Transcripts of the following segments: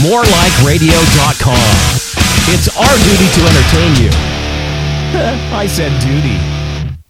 morelikeradio.com. It's our duty to entertain you. I said duty.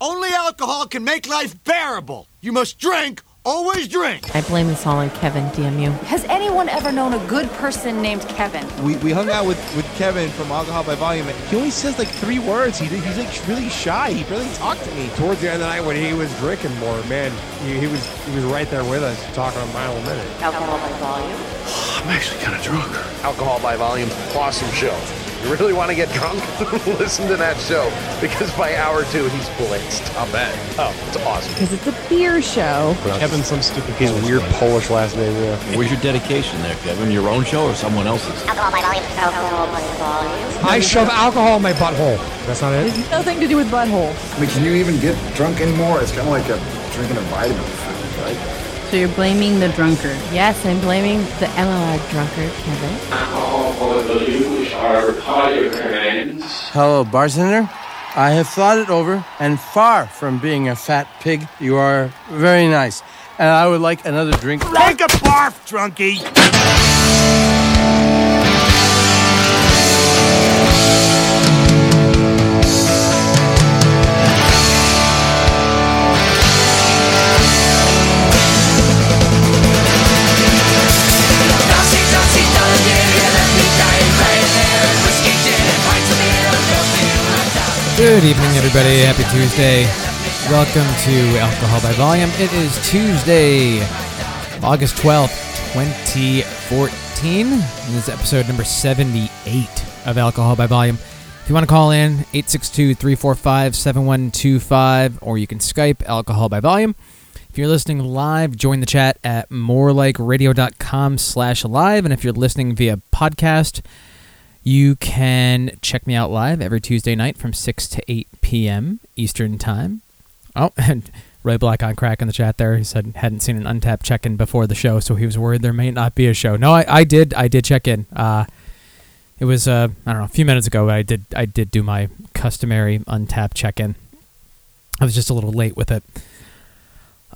Only alcohol can make life bearable. You must drink, always drink. I blame this all on Kevin, damn you. Has anyone ever known a good person named Kevin? We, we hung out with, with Kevin from Alcohol by Volume. and He only says like three words. He, he's like really shy. He barely talked to me. Towards the end of the night when he was drinking more, man, he, he was he was right there with us, talking a mile a minute. Alcohol by volume? I'm actually kind of drunk. Alcohol by Volume, awesome show. You really want to get drunk? Listen to that show because by hour two he's blitzed. I'll bet. Oh, it's awesome. Because it's a beer show. Kevin, some stupid. His weird Polish last name. Yeah. Where's your dedication there, Kevin? Your own show or someone else's? Alcohol by volume. Alcohol by volume. I shove alcohol in my butthole. That's not it. Nothing to do with butthole. I mean, can you even get drunk anymore? It's kind of like a, drinking a vitamin right? So you're blaming the drunkard. Yes, I'm blaming the MLR drunkard, Kevin. Hello, bartender. I have thought it over, and far from being a fat pig, you are very nice. And I would like another drink. Take a barf, drunkie. Good evening, everybody. Happy Tuesday. Welcome to Alcohol by Volume. It is Tuesday, August 12th, 2014. This is episode number 78 of Alcohol by Volume. If you want to call in, 862 345 7125, or you can Skype Alcohol by Volume. If you're listening live, join the chat at morelikeradio.com slash live. And if you're listening via podcast, you can check me out live every Tuesday night from 6 to 8 p.m. Eastern Time. Oh, and Ray Black on crack in the chat there. He said hadn't seen an Untappd check in before the show, so he was worried there may not be a show. No, I, I did. I did check in. Uh, it was uh, I don't know a few minutes ago. But I did I did do my customary Untappd check in. I was just a little late with it.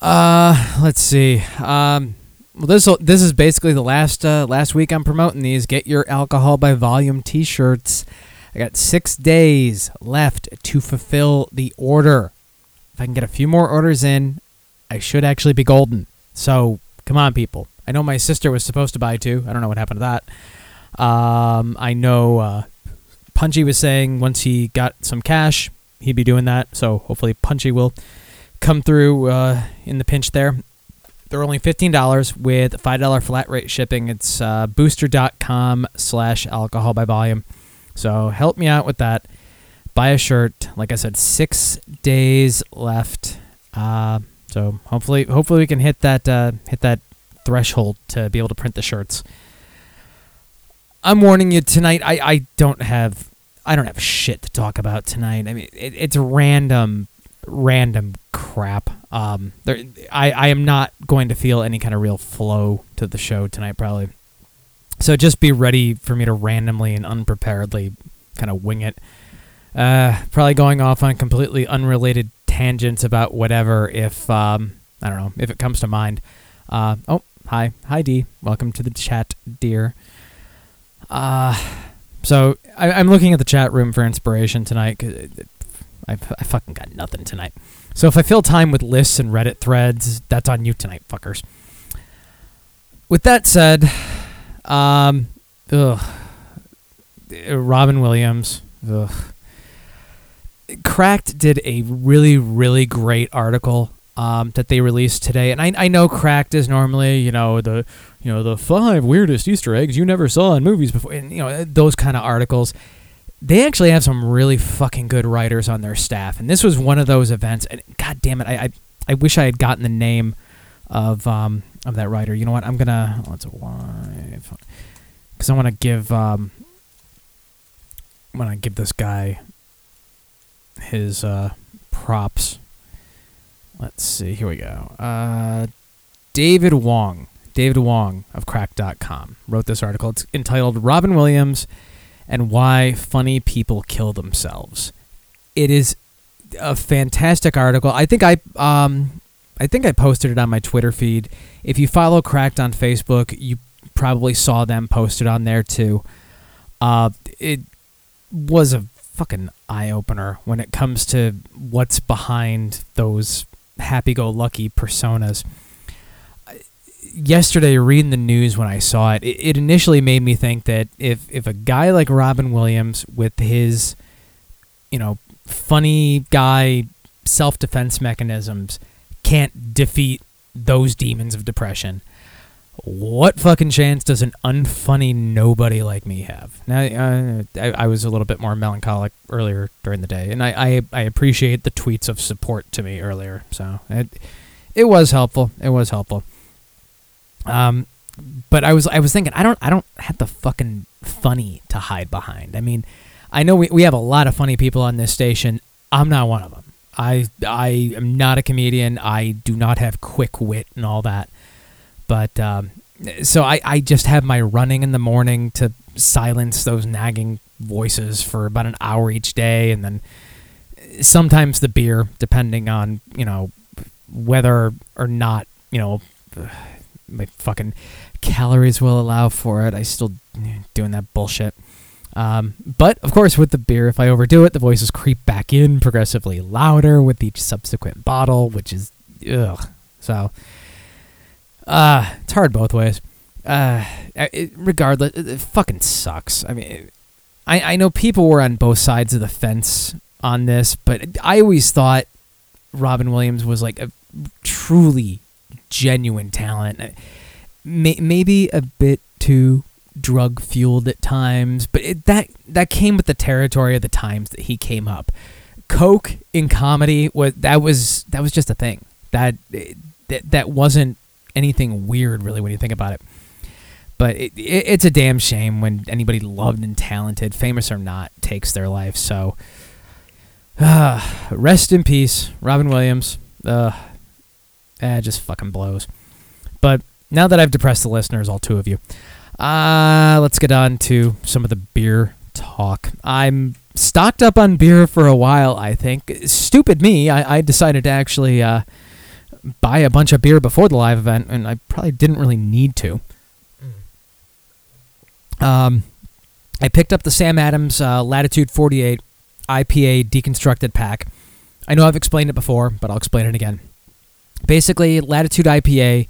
Uh, let's see. Um, well, this this is basically the last uh, last week I'm promoting these. Get your alcohol by volume T-shirts. I got six days left to fulfill the order. If I can get a few more orders in, I should actually be golden. So come on, people. I know my sister was supposed to buy two. I don't know what happened to that. Um, I know uh, Punchy was saying once he got some cash, he'd be doing that. So hopefully Punchy will come through uh, in the pinch there. They're only $15 with $5 flat rate shipping. It's uh, booster.com slash alcohol by volume. So help me out with that. Buy a shirt. Like I said, six days left. Uh, so hopefully, hopefully we can hit that uh, hit that threshold to be able to print the shirts. I'm warning you tonight. I, I don't have I don't have shit to talk about tonight. I mean, it, it's random random crap. Um, there, I, I am not going to feel any kind of real flow to the show tonight, probably. So just be ready for me to randomly and unpreparedly kind of wing it. Uh, probably going off on completely unrelated tangents about whatever if, um, I don't know, if it comes to mind. Uh, oh, hi. Hi, D. Welcome to the chat, dear. Uh, so I, I'm looking at the chat room for inspiration tonight. I, I fucking got nothing tonight. So if I fill time with lists and Reddit threads, that's on you tonight, fuckers. With that said, um, ugh, Robin Williams, ugh. Cracked did a really, really great article um, that they released today, and I, I know Cracked is normally, you know, the you know the five weirdest Easter eggs you never saw in movies before, and you know those kind of articles they actually have some really fucking good writers on their staff, and this was one of those events. And god damn it, I I, I wish I had gotten the name of um of that writer. You know what? I'm gonna let's because I want to give um I want to give this guy his uh props. Let's see. Here we go. Uh, David Wong. David Wong of Cracked.com wrote this article. It's entitled "Robin Williams." And why funny people kill themselves. It is a fantastic article. I think I um I think I posted it on my Twitter feed. If you follow Cracked on Facebook, you probably saw them posted on there too. Uh, it was a fucking eye opener when it comes to what's behind those happy-go-lucky personas. Yesterday, reading the news when I saw it, it, it initially made me think that if if a guy like Robin Williams with his, you know, funny guy self-defense mechanisms can't defeat those demons of depression, what fucking chance does an unfunny nobody like me have? Now, uh, I, I was a little bit more melancholic earlier during the day, and I, I, I appreciate the tweets of support to me earlier. So it it was helpful. It was helpful. Um, but I was I was thinking I don't I don't have the fucking funny to hide behind. I mean, I know we, we have a lot of funny people on this station. I'm not one of them. I I am not a comedian. I do not have quick wit and all that. But um, so I, I just have my running in the morning to silence those nagging voices for about an hour each day, and then sometimes the beer, depending on you know whether or not you know my fucking calories will allow for it. I still doing that bullshit. Um, but of course, with the beer, if I overdo it, the voices creep back in progressively louder with each subsequent bottle, which is ugh. So uh, it's hard both ways. Uh, it, regardless, it, it fucking sucks. I mean, I I know people were on both sides of the fence on this, but I always thought Robin Williams was like a truly genuine talent. May, maybe a bit too drug fueled at times, but it, that that came with the territory of the times that he came up. Coke in comedy was that was that was just a thing. That that that wasn't anything weird really when you think about it. But it, it, it's a damn shame when anybody loved and talented, famous or not, takes their life. So, uh, rest in peace, Robin Williams. Uh, eh, just fucking blows. But now that I've depressed the listeners, all two of you, uh, let's get on to some of the beer talk. I'm stocked up on beer for a while, I think. Stupid me, I, I decided to actually uh, buy a bunch of beer before the live event, and I probably didn't really need to. Um, I picked up the Sam Adams uh, Latitude 48 IPA deconstructed pack. I know I've explained it before, but I'll explain it again. Basically, Latitude IPA,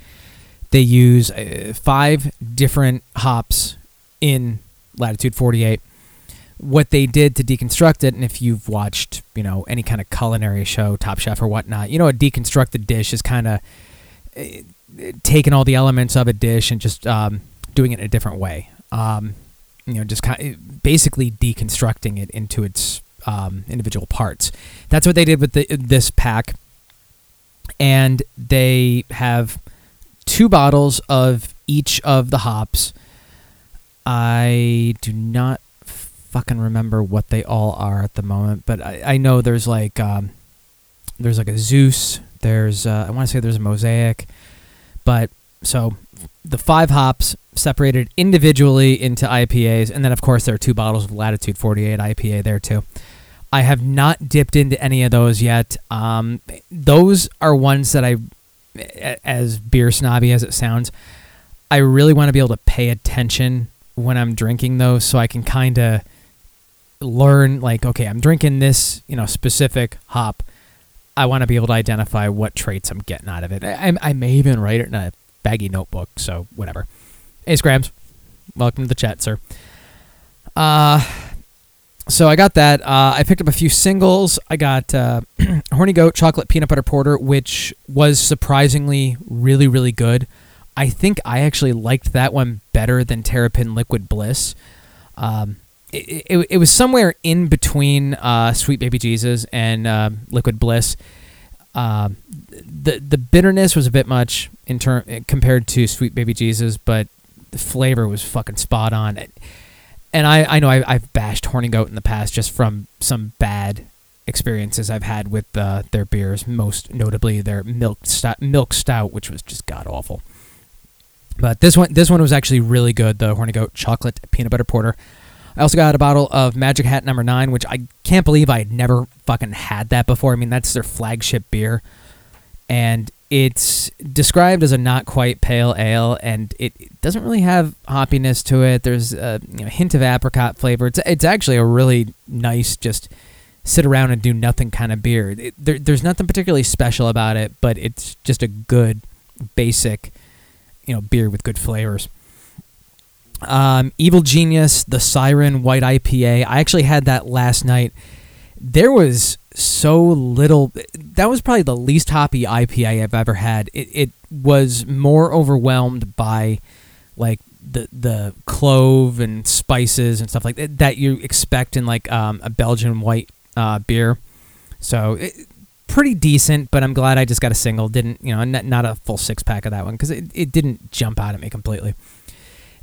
they use uh, five different hops in Latitude 48. What they did to deconstruct it, and if you've watched, you know, any kind of culinary show, Top Chef or whatnot, you know, a deconstructed dish is kind of uh, taking all the elements of a dish and just um, doing it in a different way. Um, you know, just kind of basically deconstructing it into its um, individual parts. That's what they did with the, this pack, and they have two bottles of each of the hops. I do not fucking remember what they all are at the moment, but I, I know there's like um, there's like a Zeus. There's uh, I want to say there's a Mosaic, but so the five hops separated individually into IPAs, and then of course there are two bottles of Latitude 48 IPA there too. I have not dipped into any of those yet. Um, those are ones that I, as beer snobby as it sounds, I really want to be able to pay attention when I'm drinking those, so I can kind of learn like, okay, I'm drinking this, you know, specific hop. I want to be able to identify what traits I'm getting out of it. I, I may even write it in a baggy notebook, so whatever. Hey, Scrams. Welcome to the chat, sir. Uh, so I got that. Uh, I picked up a few singles. I got uh, Horny Goat Chocolate Peanut Butter Porter, which was surprisingly really, really good. I think I actually liked that one better than Terrapin Liquid Bliss. Um, it, it, it was somewhere in between uh, Sweet Baby Jesus and uh, Liquid Bliss. Uh, the the bitterness was a bit much in term compared to Sweet Baby Jesus, but the flavor was fucking spot on. And I, I know I, I've bashed Horny Goat in the past just from some bad experiences I've had with uh, their beers, most notably their milk stout, milk stout, which was just god awful. But this one, this one was actually really good. The Horny Goat chocolate peanut butter porter. I also got a bottle of Magic Hat Number Nine, which I can't believe I had never fucking had that before. I mean, that's their flagship beer, and it's described as a not quite pale ale, and it doesn't really have hoppiness to it. There's a you know, hint of apricot flavor. It's it's actually a really nice just sit around and do nothing kind of beer. It, there, there's nothing particularly special about it, but it's just a good basic you know beer with good flavors. Um, Evil Genius, the Siren White IPA. I actually had that last night. There was so little. That was probably the least hoppy IPA I've ever had. It, it was more overwhelmed by like the the clove and spices and stuff like that that you expect in like um, a Belgian white uh, beer. So it, pretty decent, but I'm glad I just got a single. Didn't you know? Not, not a full six pack of that one because it, it didn't jump out at me completely.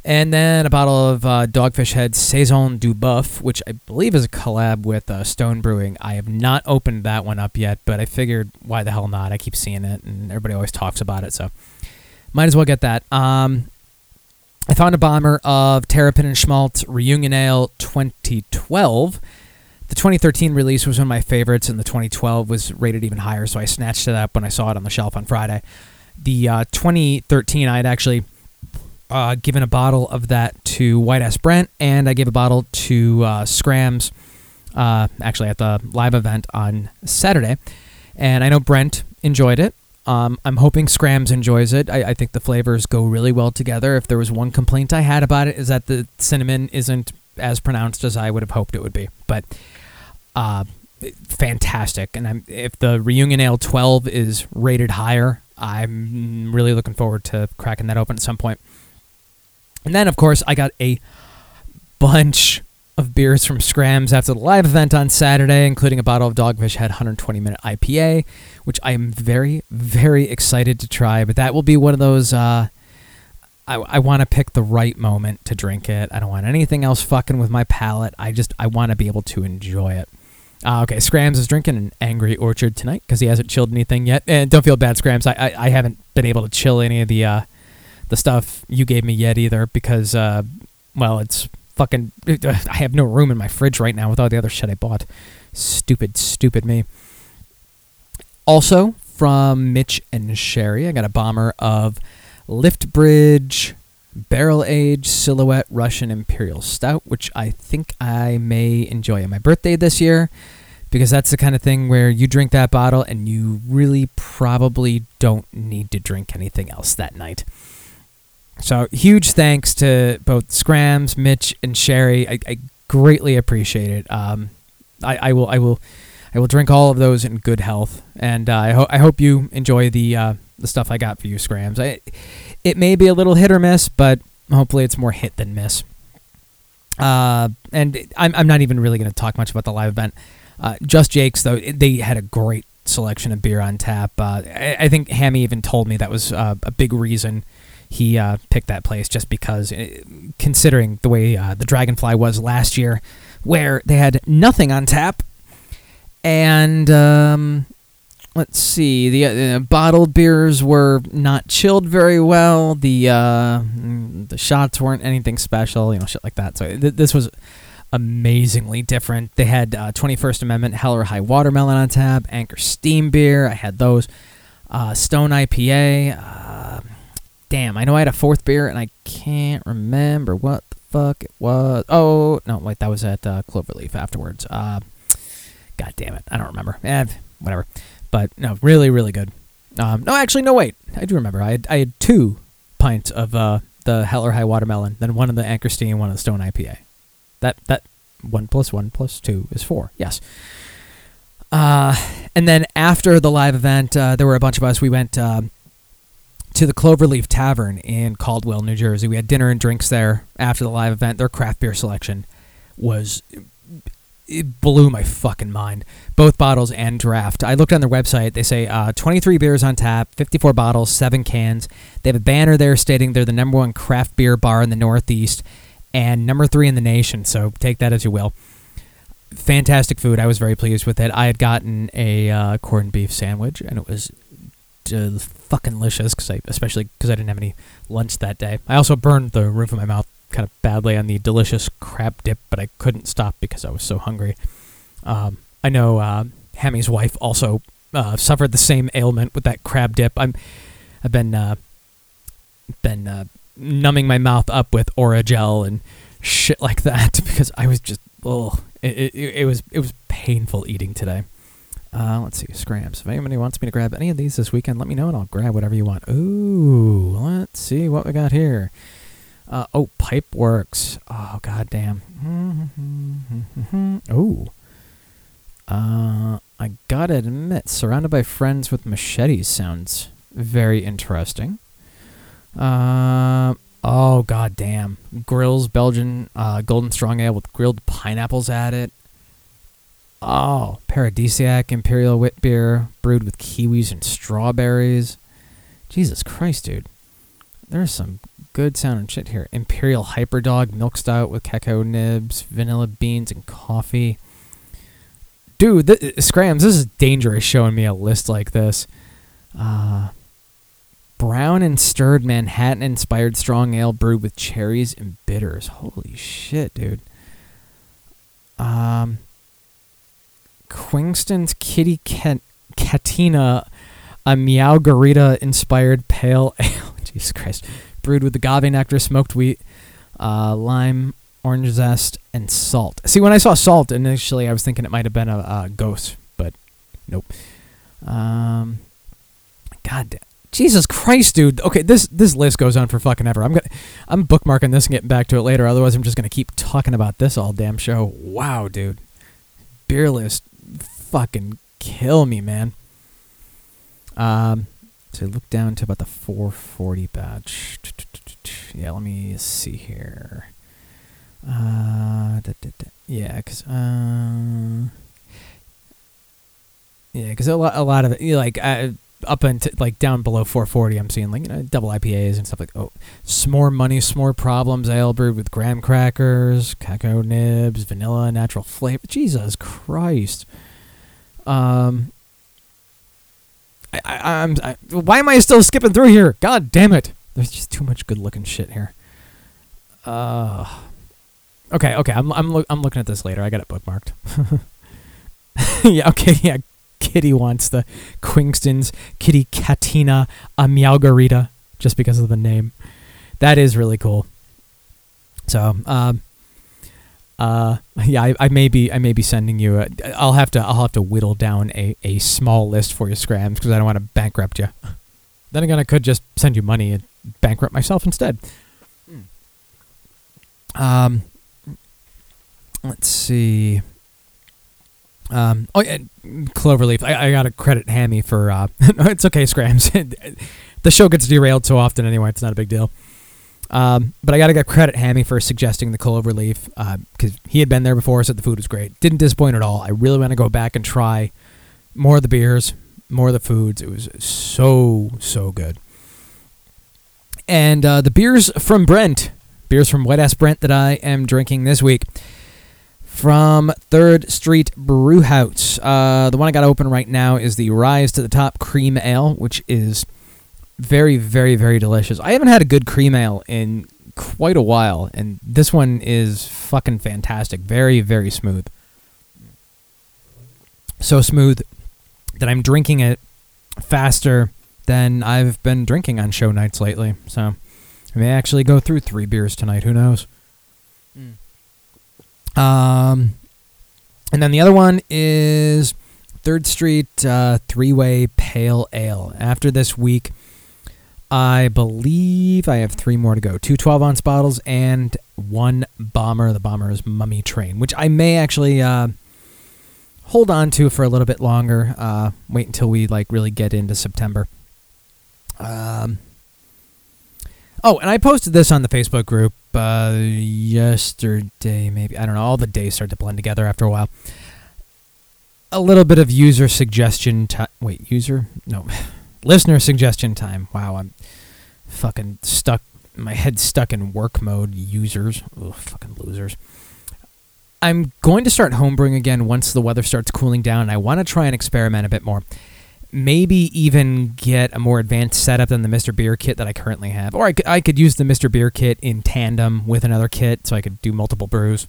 And then a bottle of uh, Dogfish Head Saison du BUFF, which I believe is a collab with uh, Stone Brewing. I have not opened that one up yet, but I figured why the hell not? I keep seeing it, and everybody always talks about it, so might as well get that. Um, I found a bomber of Terrapin and Schmaltz Reunion Ale 2012. The 2013 release was one of my favorites, and the 2012 was rated even higher, so I snatched it up when I saw it on the shelf on Friday. The uh, 2013, I had actually uh, given a bottle of that to White Ass Brent, and I gave a bottle to uh, Scrams, uh, actually at the live event on Saturday. And I know Brent enjoyed it. Um, I'm hoping Scrams enjoys it. I, I, think the flavors go really well together. If there was one complaint I had about it, is that the cinnamon isn't as pronounced as I would have hoped it would be. But uh, fantastic. And I'm, if the Reunion Ale 12 is rated higher, I'm really looking forward to cracking that open at some point. And then, of course, I got a bunch of beers from Scrams after the live event on Saturday, including a bottle of Dogfish Head 120 minute IPA, which I am very, very excited to try. But that will be one of those. Uh, I, I want to pick the right moment to drink it. I don't want anything else fucking with my palate. I just I want to be able to enjoy it. Uh, okay, Scrams is drinking an Angry Orchard tonight because he hasn't chilled anything yet. And don't feel bad, Scrams. I, I, I haven't been able to chill any of the uh, the stuff you gave me yet either because, uh, well, it's fucking. I have no room in my fridge right now with all the other shit I bought. Stupid, stupid me. Also, from Mitch and Sherry, I got a bomber of Lift Bridge Barrel Age Silhouette Russian Imperial Stout, which I think I may enjoy on my birthday this year because that's the kind of thing where you drink that bottle and you really probably don't need to drink anything else that night. So huge thanks to both Scrams, Mitch, and Sherry. I, I greatly appreciate it. Um, I, I, will I will I will drink all of those in good health, and uh, I, ho- I hope you enjoy the uh, the stuff I got for you, Scrams. I, it may be a little hit or miss, but hopefully it's more hit than miss. Uh, and I'm I'm not even really going to talk much about the live event. Uh, Just Jake's though they had a great selection of beer on tap. Uh, I, I, think Hammy even told me that was uh, a big reason he uh, picked that place just because, uh, considering the way uh, the Dragonfly was last year, where they had nothing on tap, and um, let's see, the uh, bottled beers were not chilled very well. The uh, the shots weren't anything special, you know, shit like that. So th- this was amazingly different. They had uh, 21st Amendment Hell or High Watermelon on tap, Anchor Steam Beer. I had those. Stone IPA damn, I know I had a fourth beer and I can't remember what the fuck it was. Oh, no, wait, that was at uh, Cloverleaf afterwards. Uh, God damn it, I don't remember. Eh, whatever. But no, really, really good. Um, no, actually, no, wait, I do remember. I had, I had two pints of uh, the Hell or High Watermelon, then one of the Anchor Steam, one of the Stone IPA. That that one plus one plus two is four. Yes. Uh, and then after the live event, uh, there were a bunch of us. We went. Uh, to the Cloverleaf Tavern in Caldwell, New Jersey. We had dinner and drinks there after the live event. Their craft beer selection was it blew my fucking mind. Both bottles and draft. I looked on their website. They say uh, 23 beers on tap, 54 bottles, seven cans. They have a banner there stating they're the number one craft beer bar in the Northeast and number three in the nation. So take that as you will. Fantastic food. I was very pleased with it. I had gotten a uh, corned beef sandwich, and it was fucking delicious, cause I, especially because I didn't have any lunch that day. I also burned the roof of my mouth kind of badly on the delicious crab dip, but I couldn't stop because I was so hungry. Um, I know uh, Hammy's wife also uh, suffered the same ailment with that crab dip. I'm I've been uh, been uh, numbing my mouth up with Orajel and shit like that because I was just oh it, it, it was it was painful eating today. Uh, let's see, scrams. If anybody wants me to grab any of these this weekend, let me know and I'll grab whatever you want. Ooh, let's see what we got here. Uh, oh, pipe works. Oh, goddamn. Oh. Uh, I gotta admit, surrounded by friends with machetes sounds very interesting. Uh, oh, goddamn. Grills Belgian uh, Golden Strong Ale with grilled pineapples at it. Oh, Paradisiac Imperial Wit Beer brewed with kiwis and strawberries. Jesus Christ, dude. There's some good sounding shit here. Imperial Hyperdog Milk Stout with cacao nibs, vanilla beans, and coffee. Dude, th- Scrams, this is dangerous showing me a list like this. Uh, brown and stirred Manhattan inspired strong ale brewed with cherries and bitters. Holy shit, dude. Um, Quingston's Kitty Cat- Katina, a Meow Garita inspired pale ale. Jesus Christ. Brewed with agave nectar, smoked wheat, uh, lime, orange zest, and salt. See, when I saw salt initially, I was thinking it might have been a, a ghost, but nope. Um, God. Jesus Christ, dude. Okay, this this list goes on for fucking ever. I'm gonna I'm bookmarking this and getting back to it later. Otherwise, I'm just gonna keep talking about this all damn show. Wow, dude. Beer list, fucking kill me, man. Um, so look down to about the 440 batch. Yeah, let me see here. Uh, da, da, da. yeah, cause uh, yeah, cause a lot, a lot of it, you know, like up into like down below 440, I'm seeing like you know double IPAs and stuff like oh, s'more money, s'more problems, ale brewed with graham crackers, cacao nibs, vanilla, natural flavor. Jesus Christ. Um, I, I, I'm. I, why am I still skipping through here? God damn it! There's just too much good-looking shit here. Uh. Okay, okay. I'm I'm lo- I'm looking at this later. I got it bookmarked. yeah. Okay. Yeah. Kitty wants the Quingston's Kitty Katina a just because of the name. That is really cool. So, um, uh, yeah, I, I may be I may be sending you. I'll have to I'll have to whittle down a, a small list for you, Scrams, because I don't want to bankrupt you. Then again, I could just send you money and bankrupt myself instead. Um, let's see. Um, oh yeah, Cloverleaf. I, I got to credit Hammy for. Uh, it's okay, Scrams. the show gets derailed so often anyway. It's not a big deal. Um, but I got to get credit Hammy for suggesting the Cloverleaf because he had been there before, said the food was great. Didn't disappoint at all. I really want to go back and try more of the beers, more of the foods. It was so so good. And uh, the beers from Brent, beers from Wet Ass Brent that I am drinking this week from Third Street Brew House. Uh, the one I got open right now is the Rise to the Top Cream Ale, which is very, very, very delicious. I haven't had a good cream ale in quite a while, and this one is fucking fantastic. Very, very smooth. So smooth that I'm drinking it faster than I've been drinking on show nights lately. So I may actually go through three beers tonight. Who knows? Um, and then the other one is Third Street uh, Three Way Pale Ale. After this week, I believe I have three more to go two 12 ounce bottles and one bomber. The bomber is Mummy Train, which I may actually uh, hold on to for a little bit longer. Uh, wait until we like really get into September. Um, oh, and I posted this on the Facebook group uh, yesterday, maybe. I don't know. All the days start to blend together after a while. A little bit of user suggestion. Wait, user? No. Listener suggestion time. Wow, I'm fucking stuck. My head's stuck in work mode. Users. Ugh, fucking losers. I'm going to start homebrewing again once the weather starts cooling down. I want to try and experiment a bit more. Maybe even get a more advanced setup than the Mr. Beer kit that I currently have. Or I could, I could use the Mr. Beer kit in tandem with another kit so I could do multiple brews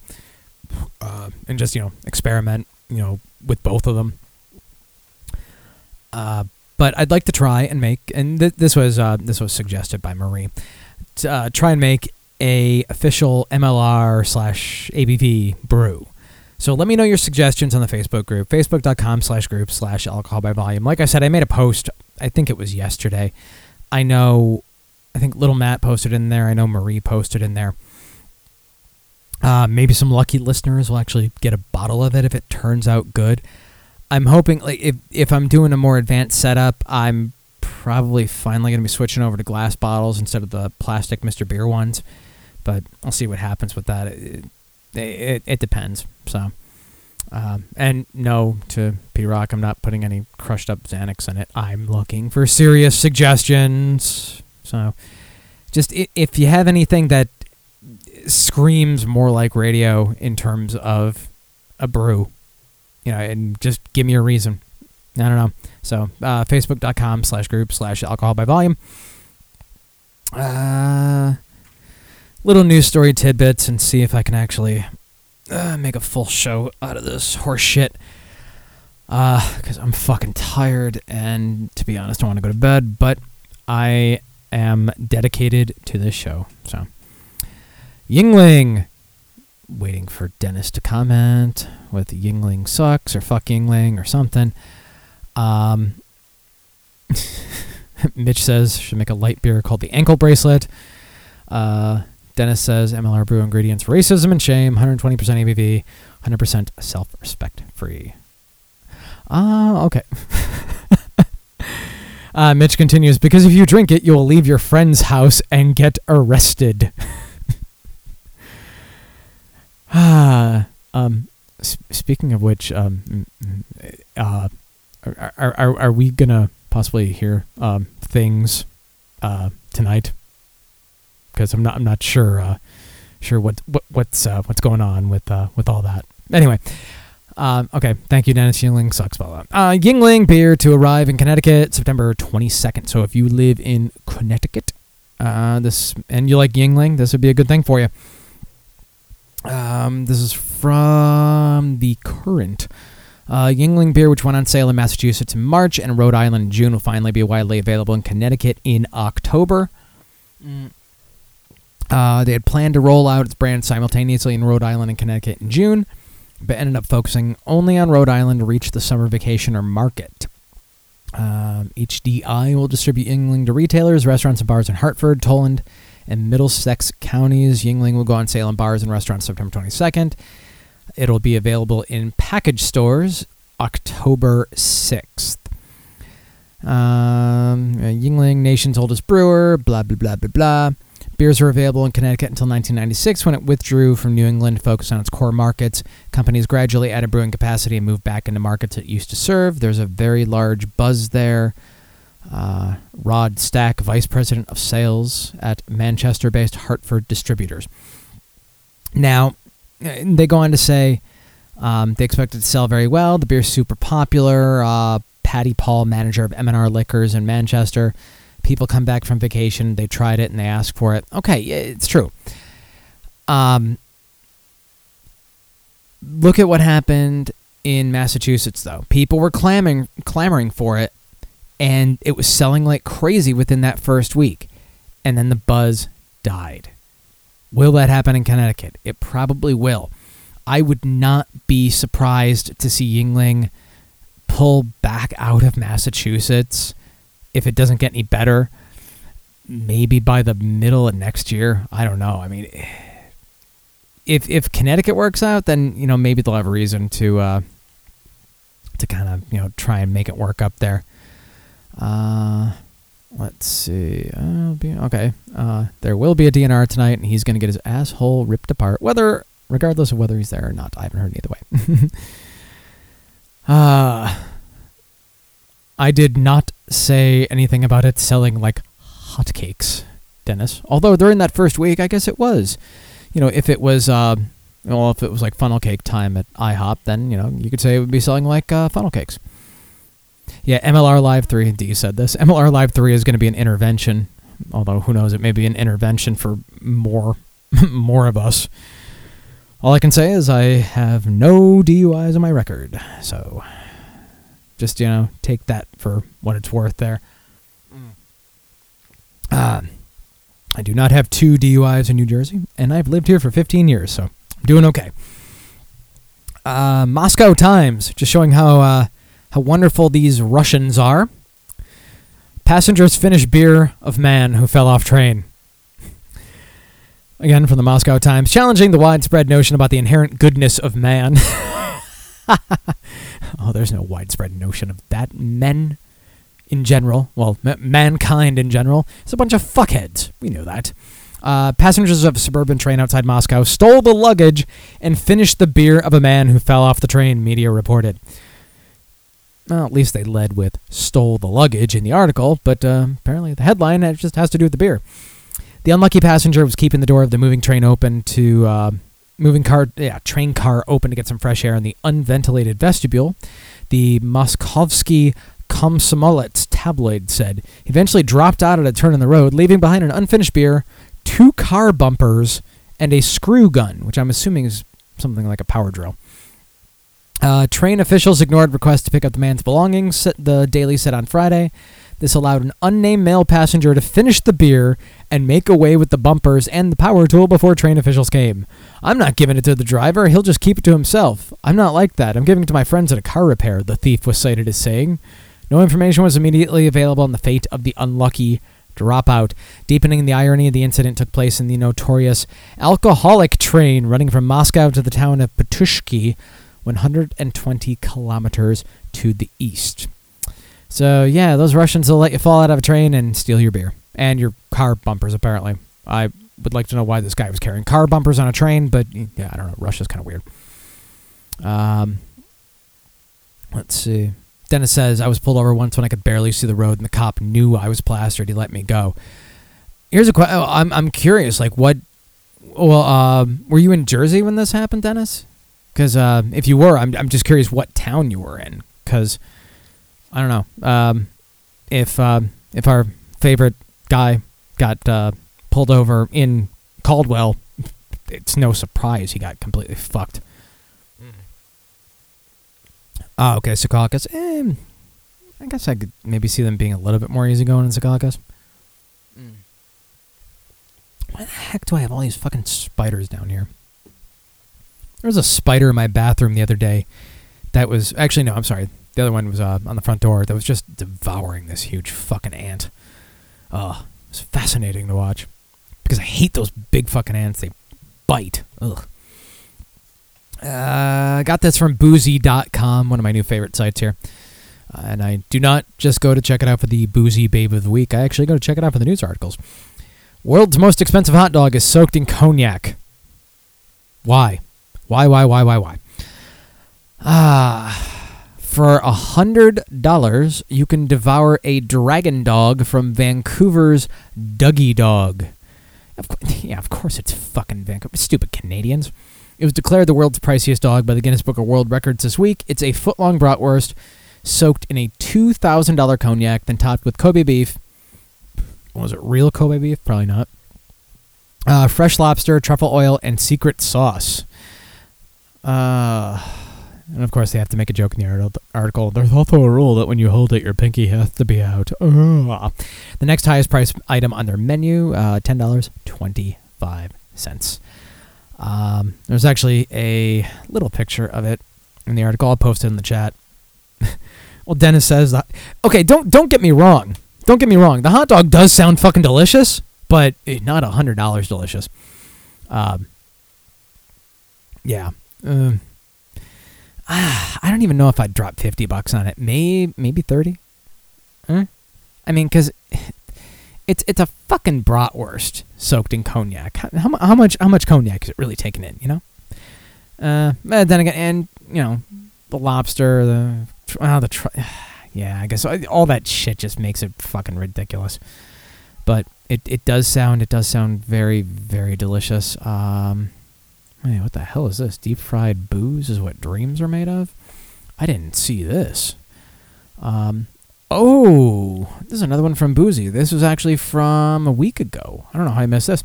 uh, and just, you know, experiment, you know, with both of them. Uh, but I'd like to try and make, and th- this was uh, this was suggested by Marie, to uh, try and make a official MLR slash ABV brew. So let me know your suggestions on the Facebook group, facebook.com slash group slash alcohol by volume. Like I said, I made a post, I think it was yesterday. I know, I think little Matt posted in there. I know Marie posted in there. Uh, maybe some lucky listeners will actually get a bottle of it if it turns out good. I'm hoping, like, if, if I'm doing a more advanced setup, I'm probably finally going to be switching over to glass bottles instead of the plastic Mr. Beer ones. But I'll see what happens with that. It, it, it depends. So, um, and no, to P Rock, I'm not putting any crushed up Xanax in it. I'm looking for serious suggestions. So, just if you have anything that screams more like radio in terms of a brew, you know, and just give me a reason. I don't know. So, uh, facebook.com slash group slash alcohol by volume. Uh, little news story tidbits and see if I can actually uh, make a full show out of this horse shit. Because I'm fucking tired, and to be honest, I want to go to bed, but I am dedicated to this show. So, Yuengling. Waiting for Dennis to comment with Yuengling sucks or fuck Yuengling or something. Um, Mitch says should make a light beer called the ankle bracelet. Uh, Dennis says MLR brew ingredients racism and shame, 120% ABV, 100% self respect free. Ah, okay. uh, Mitch continues because if you drink it, you will leave your friend's house and get arrested. Ah, um, speaking of which, um, mm, mm, uh, are, are, are, we gonna possibly hear um, things uh, tonight? Because I'm not I'm not sure uh, sure what, what what's uh, what's going on with uh, with all that. Anyway, um, okay. Thank you, Dennis Yuengling. Sucks that. Uh, Yuengling beer to arrive in Connecticut September 22nd. So if you live in Connecticut, uh, this and you like Yuengling, this would be a good thing for you. Um, this is from the Courant. Uh, Yuengling beer, which went on sale in Massachusetts in March and Rhode Island in June, will finally be widely available in Connecticut in October. Uh, they had planned to roll out its brand simultaneously in Rhode Island and Connecticut in June, but ended up focusing only on Rhode Island to reach the summer vacationer market. Um, HDI will distribute Yuengling to retailers, restaurants, and bars in Hartford, Tolland, and Middlesex counties. Yuengling will go on sale in bars and restaurants September 22nd. It'll be available in package stores October 6th. Um, uh, Yuengling, nation's oldest brewer, blah, blah, blah, blah, blah. Beers were available in Connecticut until 1996 when it withdrew from New England to focus on its core markets. Companies gradually added brewing capacity and moved back into markets it used to serve. There's a very large buzz there. Uh, Rod Stack, Vice President of Sales at Manchester based Hartford Distributors. Now, uh, they go on to say um, they expect it to sell very well. The beer's super popular. Uh, Patty Paul, manager of M&R Liquors in Manchester. People come back from vacation, they tried it, and they ask for it. Okay, it's true. Um, look at what happened in Massachusetts, though. People were clamoring, clamoring for it, and it was selling like crazy within that first week. And then the buzz died. Will that happen in Connecticut? It probably will. I would not be surprised to see Yuengling pull back out of Massachusetts if it doesn't get any better. Maybe by the middle of next year. I don't know. I mean, if if Connecticut works out, then you know maybe they'll have a reason to uh, to kind of you know try and make it work up there. Uh, let's see. Be, okay, uh, there will be a DNR tonight, and he's going to get his asshole ripped apart, whether regardless of whether he's there or not. I haven't heard either way. uh, I did not say anything about it selling like hotcakes, Dennis. Although during that first week, I guess it was. You know, if it was, uh, well, if it was like funnel cake time at IHOP, then you know you could say it would be selling like uh, funnel cakes. Yeah, MLR Live 3, D said this. MLR Live 3 is going to be an intervention, although who knows, it may be an intervention for more more of us. All I can say is I have no DUIs on my record, so Just you know, take that for what it's worth. There. Uh, I do not have two DUIs in New Jersey, and I've lived here for 15 years, so I'm doing okay. Uh, Moscow Times, just showing how uh, how wonderful these Russians are. Passengers finish beer of man who fell off train. Again, from the Moscow Times, challenging the widespread notion about the inherent goodness of man. oh, there's no widespread notion of that. Men in general, well, m- mankind in general, is a bunch of fuckheads. We know that. Uh, passengers of a suburban train outside Moscow stole the luggage and finished the beer of a man who fell off the train, media reported. Well, at least they led with stole the luggage in the article, but uh, apparently the headline it just has to do with the beer. The unlucky passenger was keeping the door of the moving train open to uh, moving car, yeah, train car open to get some fresh air in the unventilated vestibule. The Moskovsky Komsomolets tabloid said he eventually dropped out at a turn in the road, leaving behind an unfinished beer, two car bumpers, and a screw gun, which I'm assuming is something like a power drill. Uh, train officials ignored requests to pick up the man's belongings, the Daily said on Friday. This allowed an unnamed male passenger to finish the beer and make away with the bumpers and the power tool before train officials came. I'm not giving it to the driver, he'll just keep it to himself. I'm not like that. I'm giving it to my friends at a car repair, the thief was cited as saying. No information was immediately available on the fate of the unlucky dropout. Deepening the irony the incident took place in the notorious alcoholic train running from Moscow to the town of Petushki, 120 kilometers to the east. So yeah, those Russians will let you fall out of a train and steal your beer and your car bumpers. Apparently, I would like to know why this guy was carrying car bumpers on a train, but yeah, I don't know. Russia's kind of weird. Um, let's see. Dennis says I was pulled over once when I could barely see the road, and the cop knew I was plastered. He let me go. Here's a question. Oh, I'm I'm curious. Like, what? Well, um, were you in Jersey when this happened, Dennis? Because uh, if you were, I'm I'm just curious what town you were in. Because I don't know. Um, if uh, if our favorite guy got uh, pulled over in Caldwell, it's no surprise he got completely fucked. Oh, okay, Secaucus. Eh, I guess I could maybe see them being a little bit more easygoing in Secaucus. Why the heck do I have all these fucking spiders down here? There was a spider in my bathroom the other day that was actually no, I'm sorry. The other one was uh, on the front door that was just devouring this huge fucking ant. Oh, it was fascinating to watch because I hate those big fucking ants. They bite. Ugh. Uh, I got this from boozy.com, one of my new favorite sites here. Uh, and I do not just go to check it out for the boozy babe of the week. I actually go to check it out for the news articles. World's most expensive hot dog is soaked in cognac. Why? Why, why, why, why, why? Ah, for a hundred dollars, you can devour a dragon dog from Vancouver's Dougie Dog. Of yeah, of course it's fucking Vancouver. Stupid Canadians. It was declared the world's priciest dog by the Guinness Book of World Records this week. It's a foot long bratwurst soaked in a $2,000 cognac, then topped with Kobe beef. Was it real Kobe beef? Probably not. Uh, fresh lobster, truffle oil, and secret sauce. Uh, and of course, they have to make a joke in the article. There's also a rule that when you hold it, your pinky has to be out. Uh. The next highest price item on their menu, uh, $10.25. Um, there's actually a little picture of it in the article. I'll post it in the chat. well, Dennis says that. Okay, don't don't get me wrong. Don't get me wrong. The hot dog does sound fucking delicious, but not a hundred dollars delicious. Um, yeah. Ah, I don't even know if I'd drop fifty bucks on it. Maybe maybe thirty. Huh? I mean, because it's it's a fucking bratwurst soaked in cognac. How, how, much how much cognac is it really taking in? You know. Uh, then again, and you know, the lobster, the oh, the tr- yeah, I guess all that shit just makes it fucking ridiculous. But it, it does sound it does sound very very delicious. Um, man, what the hell is this? Deep fried booze is what dreams are made of. I didn't see this. Um, Oh, this is another one from Boozy. This was actually from a week ago. I don't know how I missed this.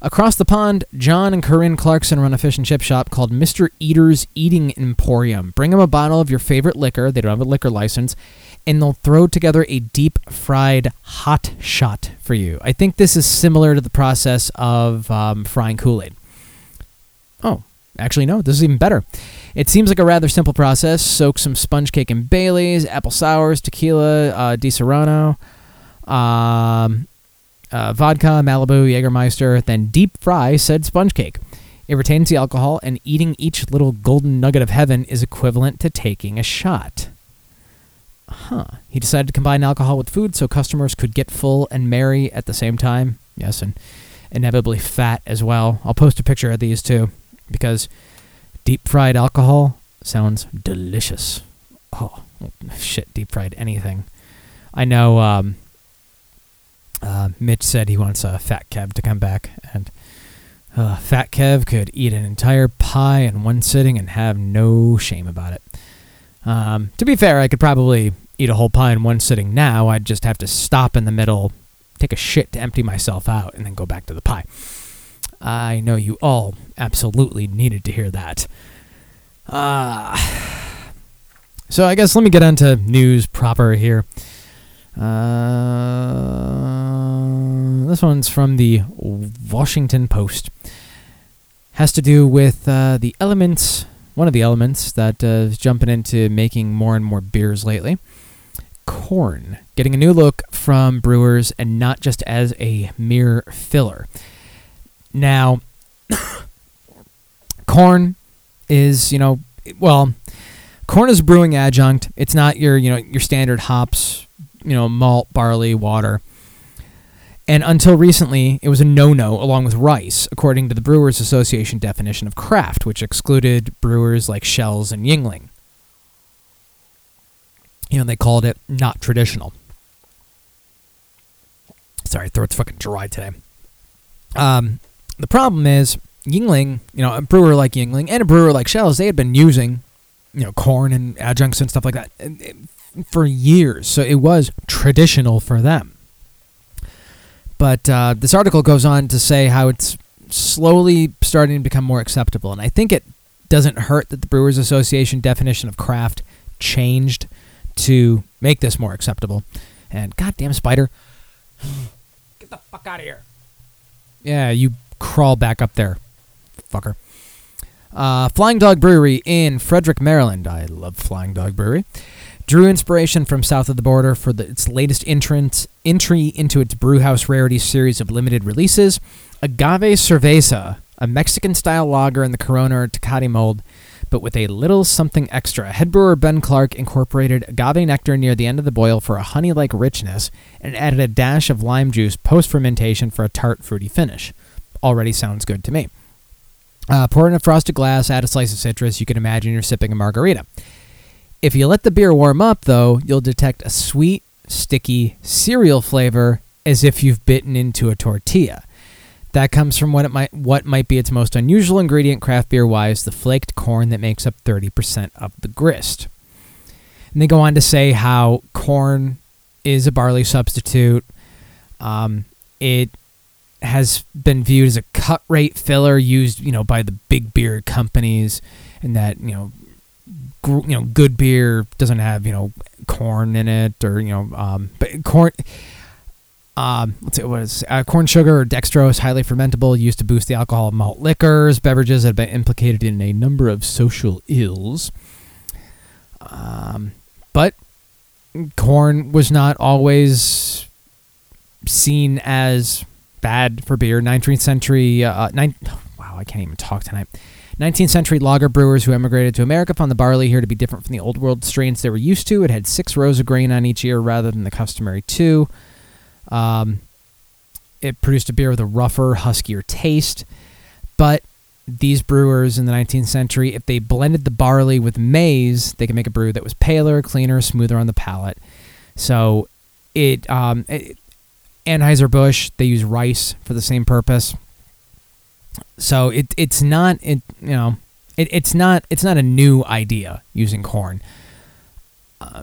Across the pond, John and Corinne Clarkson run a fish and chip shop called Mr. Eater's Eating Emporium. Bring them a bottle of your favorite liquor. They don't have a liquor license. And they'll throw together a deep fried hot shot for you. I think this is similar to the process of um, frying Kool Aid. Actually, no, this is even better. It seems like a rather simple process. Soak some sponge cake in Bailey's, apple sours, tequila, uh, Disaronno, um, uh, vodka, Malibu, Jägermeister, then deep fry said sponge cake. It retains the alcohol, and eating each little golden nugget of heaven is equivalent to taking a shot. Huh. He decided to combine alcohol with food so customers could get full and merry at the same time. Yes, and inevitably fat as well. I'll post a picture of these too, because deep fried alcohol sounds delicious. Oh, shit, deep fried anything. I know um, uh, Mitch said he wants uh, Fat Kev to come back, and uh, Fat Kev could eat an entire pie in one sitting and have no shame about it. Um, to be fair, I could probably eat a whole pie in one sitting now. I'd just have to stop in the middle, take a shit to empty myself out, and then go back to the pie. I know you all absolutely needed to hear that. Uh, so I guess let me get into news proper here. Uh, this one's from the Washington Post. Has to do with uh, the elements, one of the elements that uh, is jumping into making more and more beers lately. Corn. Getting a new look from brewers and not just as a mere filler. Now, corn is, you know, well, corn is a brewing adjunct. It's not your, you know, your standard hops, you know, malt, barley, water. And until recently, it was a no-no along with rice, according to the Brewers Association definition of craft, which excluded brewers like Schell's and Yuengling. You know, they called it not traditional. Sorry, throat's fucking dry today. Um, the problem is Yuengling, you know, a brewer like Yuengling and a brewer like Schell's, they had been using, you know, corn and adjuncts and stuff like that for years. So it was traditional for them. But uh, this article goes on to say how it's slowly starting to become more acceptable. And I think it doesn't hurt that the Brewers Association definition of craft changed to make this more acceptable. And goddamn spider. Get the fuck out of here. Yeah, you crawl back up there, fucker. Uh, Flying Dog Brewery in Frederick, Maryland. I love Flying Dog Brewery. Drew inspiration from south of the border for the, its latest entrance, entry into its Brewhouse Rarities series of limited releases. Agave Cerveza, a Mexican style lager in the Corona or Tecate mold, but with a little something extra. Head brewer Ben Clark incorporated agave nectar near the end of the boil for a honey like richness and added a dash of lime juice post fermentation for a tart, fruity finish. Already sounds good to me. Uh, pour in a frosted glass, add a slice of citrus. You can imagine you're sipping a margarita. If you let the beer warm up, though, you'll detect a sweet, sticky cereal flavor as if you've bitten into a tortilla. That comes from what it might what might be its most unusual ingredient craft beer wise, the flaked corn that makes up 30% of the grist. And they go on to say how corn is a barley substitute. Um, it has been viewed as a cut rate filler used, you know, by the big beer companies, and that you know gr- you know good beer doesn't have you know corn in it or you know um, but corn um, let's see what is uh, corn sugar or dextrose highly fermentable used to boost the alcohol of malt liquors. Beverages that have been implicated in a number of social ills. Um, but corn was not always seen as bad for beer 19th century uh, nine, wow i can't even talk tonight 19th century lager brewers who emigrated to America found the barley here to be different from the old world strains they were used to. It had six rows of grain on each ear rather than the customary two. Um, it produced a beer with a rougher, huskier taste. But these brewers in the 19th century, if they blended the barley with maize, they could make a brew that was paler, cleaner, smoother on the palate. So it, um, it Anheuser-Busch, they use rice for the same purpose so it it's not it you know it, it's not it's not a new idea using corn. Uh,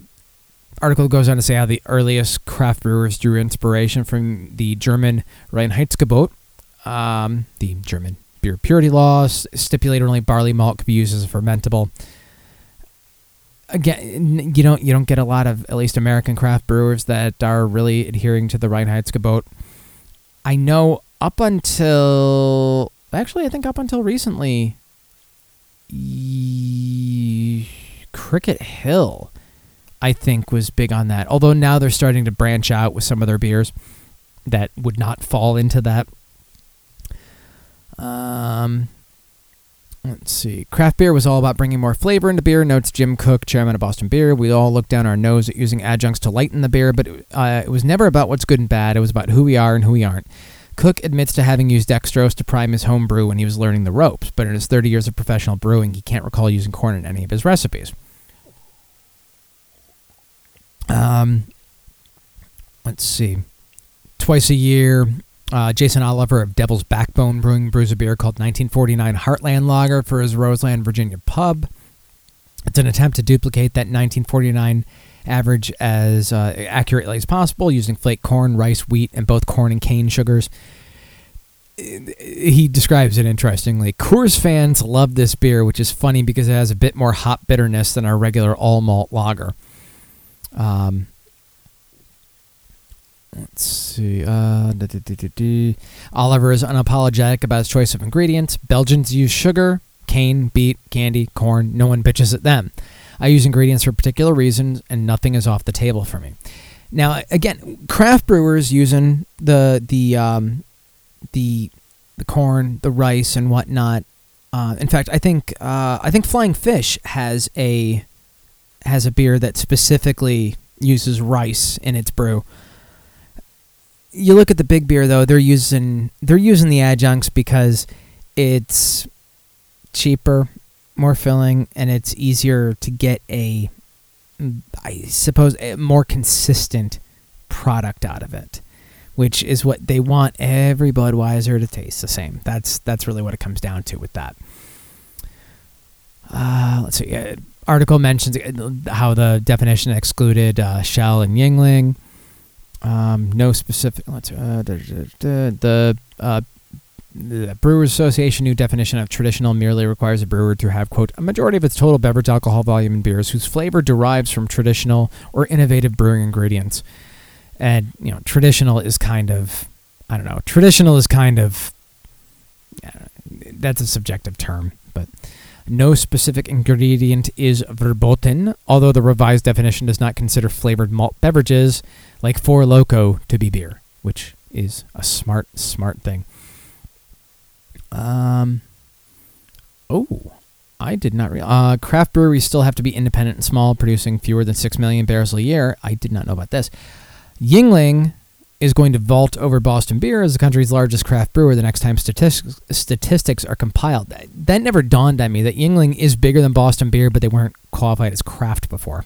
article goes on to say how the earliest craft brewers drew inspiration from the German Reinheitsgebot, Um, the German beer purity laws stipulated only barley malt could be used as a fermentable. Again, you don't you don't get a lot of at least American craft brewers that are really adhering to the Reinheitsgebot. I know up until actually I think up until recently, ye- Cricket Hill, I think was big on that. Although now they're starting to branch out with some of their beers that would not fall into that. Um, let's see. Craft beer was all about bringing more flavor into beer, notes Jim Koch, chairman of Boston Beer. We all look down our nose at using adjuncts to lighten the beer, but uh, it was never about what's good and bad. It was about who we are and who we aren't. Cook admits to having used dextrose to prime his home brew when he was learning the ropes, but in his 30 years of professional brewing, he can't recall using corn in any of his recipes. Um, let's see. Twice a year, uh, Jason Oliver of Devil's Backbone Brewing brews a beer called 1949 Heartland Lager for his Roseland, Virginia pub. It's an attempt to duplicate that 1949 average as uh, accurately as possible using flake corn, rice, wheat, and both corn and cane sugars. He describes it interestingly. Coors fans love this beer, which is funny because it has a bit more hop bitterness than our regular all malt lager. Um, let's see. Uh. Oliver is unapologetic about his choice of ingredients. Belgians use sugar, cane, beet, candy, corn. No one bitches at them. I use ingredients for particular reasons, and nothing is off the table for me. Now, again, craft brewers using the the um, the the corn, the rice, and whatnot. Uh, in fact, I think uh, I think Flying Fish has a has a beer that specifically uses rice in its brew. You look at the big beer though; they're using they're using the adjuncts because it's cheaper, more filling, and it's easier to get a, I suppose, a more consistent product out of it, which is what they want every Budweiser to taste the same. That's that's really what it comes down to with that. Uh, let's see. Uh, article mentions how the definition excluded uh, Schell and Yuengling. Um, no specific. Let's uh, da, da, da, the uh, the Brewers Association new definition of traditional merely requires a brewer to have quote a majority of its total beverage alcohol volume in beers whose flavor derives from traditional or innovative brewing ingredients. And you know, traditional is kind of I don't know. Traditional is kind of that's a subjective term, but no specific ingredient is verboten, although the revised definition does not consider flavored malt beverages like Four Loco to be beer, which is a smart, smart thing. Um. Oh, I did not realize. Uh, craft breweries still have to be independent and small, producing fewer than six million barrels a year. I did not know about this. Yuengling is going to vault over Boston Beer as the country's largest craft brewer the next time statistics statistics are compiled. That, that never dawned on me that Yuengling is bigger than Boston Beer, but they weren't qualified as craft before.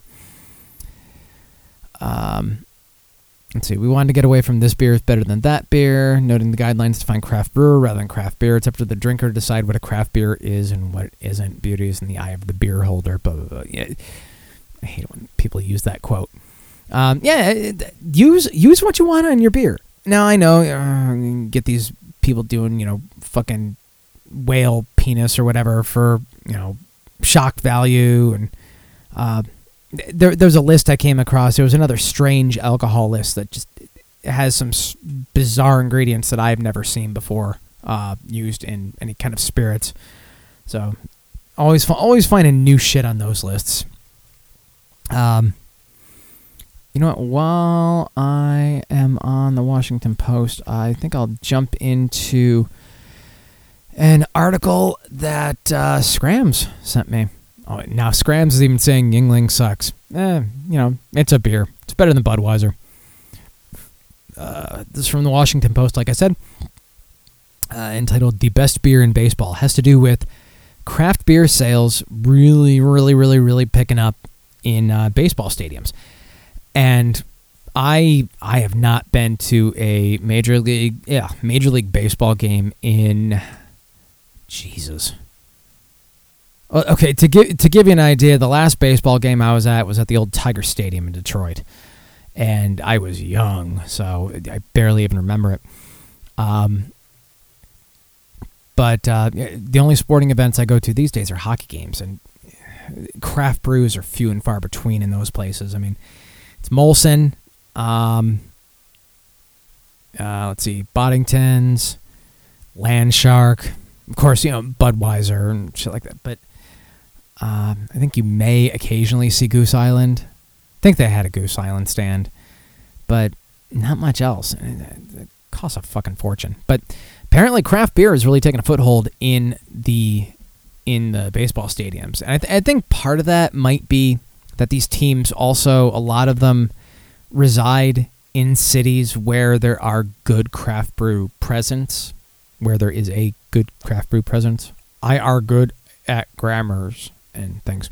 Um, let's see. We wanted to get away from this beer is better than that beer, noting the guidelines to find craft brewer rather than craft beer. It's up to the drinker to decide what a craft beer is and what isn't. Beauty is in the eye of the beer holder. Blah, blah, blah. Yeah, I hate when people use that quote. Um, yeah, use use what you want on your beer. Now I know uh, get these people doing you know fucking whale penis or whatever for you know shock value and uh, there there's a list I came across. There was another strange alcohol list that just has some s- bizarre ingredients that I've never seen before uh, used in any kind of spirits. So always always finding new shit on those lists. Um, you know what? While I am on the Washington Post, I think I'll jump into an article that uh, Scrams sent me. Oh, now Scrams is even saying Yuengling sucks. Eh, you know, it's a beer. It's better than Budweiser. Uh, this is from the Washington Post, like I said, uh, entitled "The Best Beer in Baseball." Has to do with craft beer sales really, really, really, really picking up in uh, baseball stadiums and I I have not been to a major league yeah major league baseball game in Jesus. Okay, to give to give you an idea, the last baseball game I was at was at the old Tiger Stadium in Detroit, and I was young, so I barely even remember it. Um, but uh, the only sporting events I go to these days are hockey games, and craft brews are few and far between in those places. I mean, it's Molson, um, uh, let's see, Boddington's, Landshark, of course, you know Budweiser and shit like that. But um, I think you may occasionally see Goose Island. I think they had a Goose Island stand, but not much else. It costs a fucking fortune. But apparently, craft beer is really taking a foothold in the in the baseball stadiums, and I, th- I think part of that might be that these teams also a lot of them reside in cities where there are good craft brew presence, where there is a good craft brew presence. I are good at grammars and things.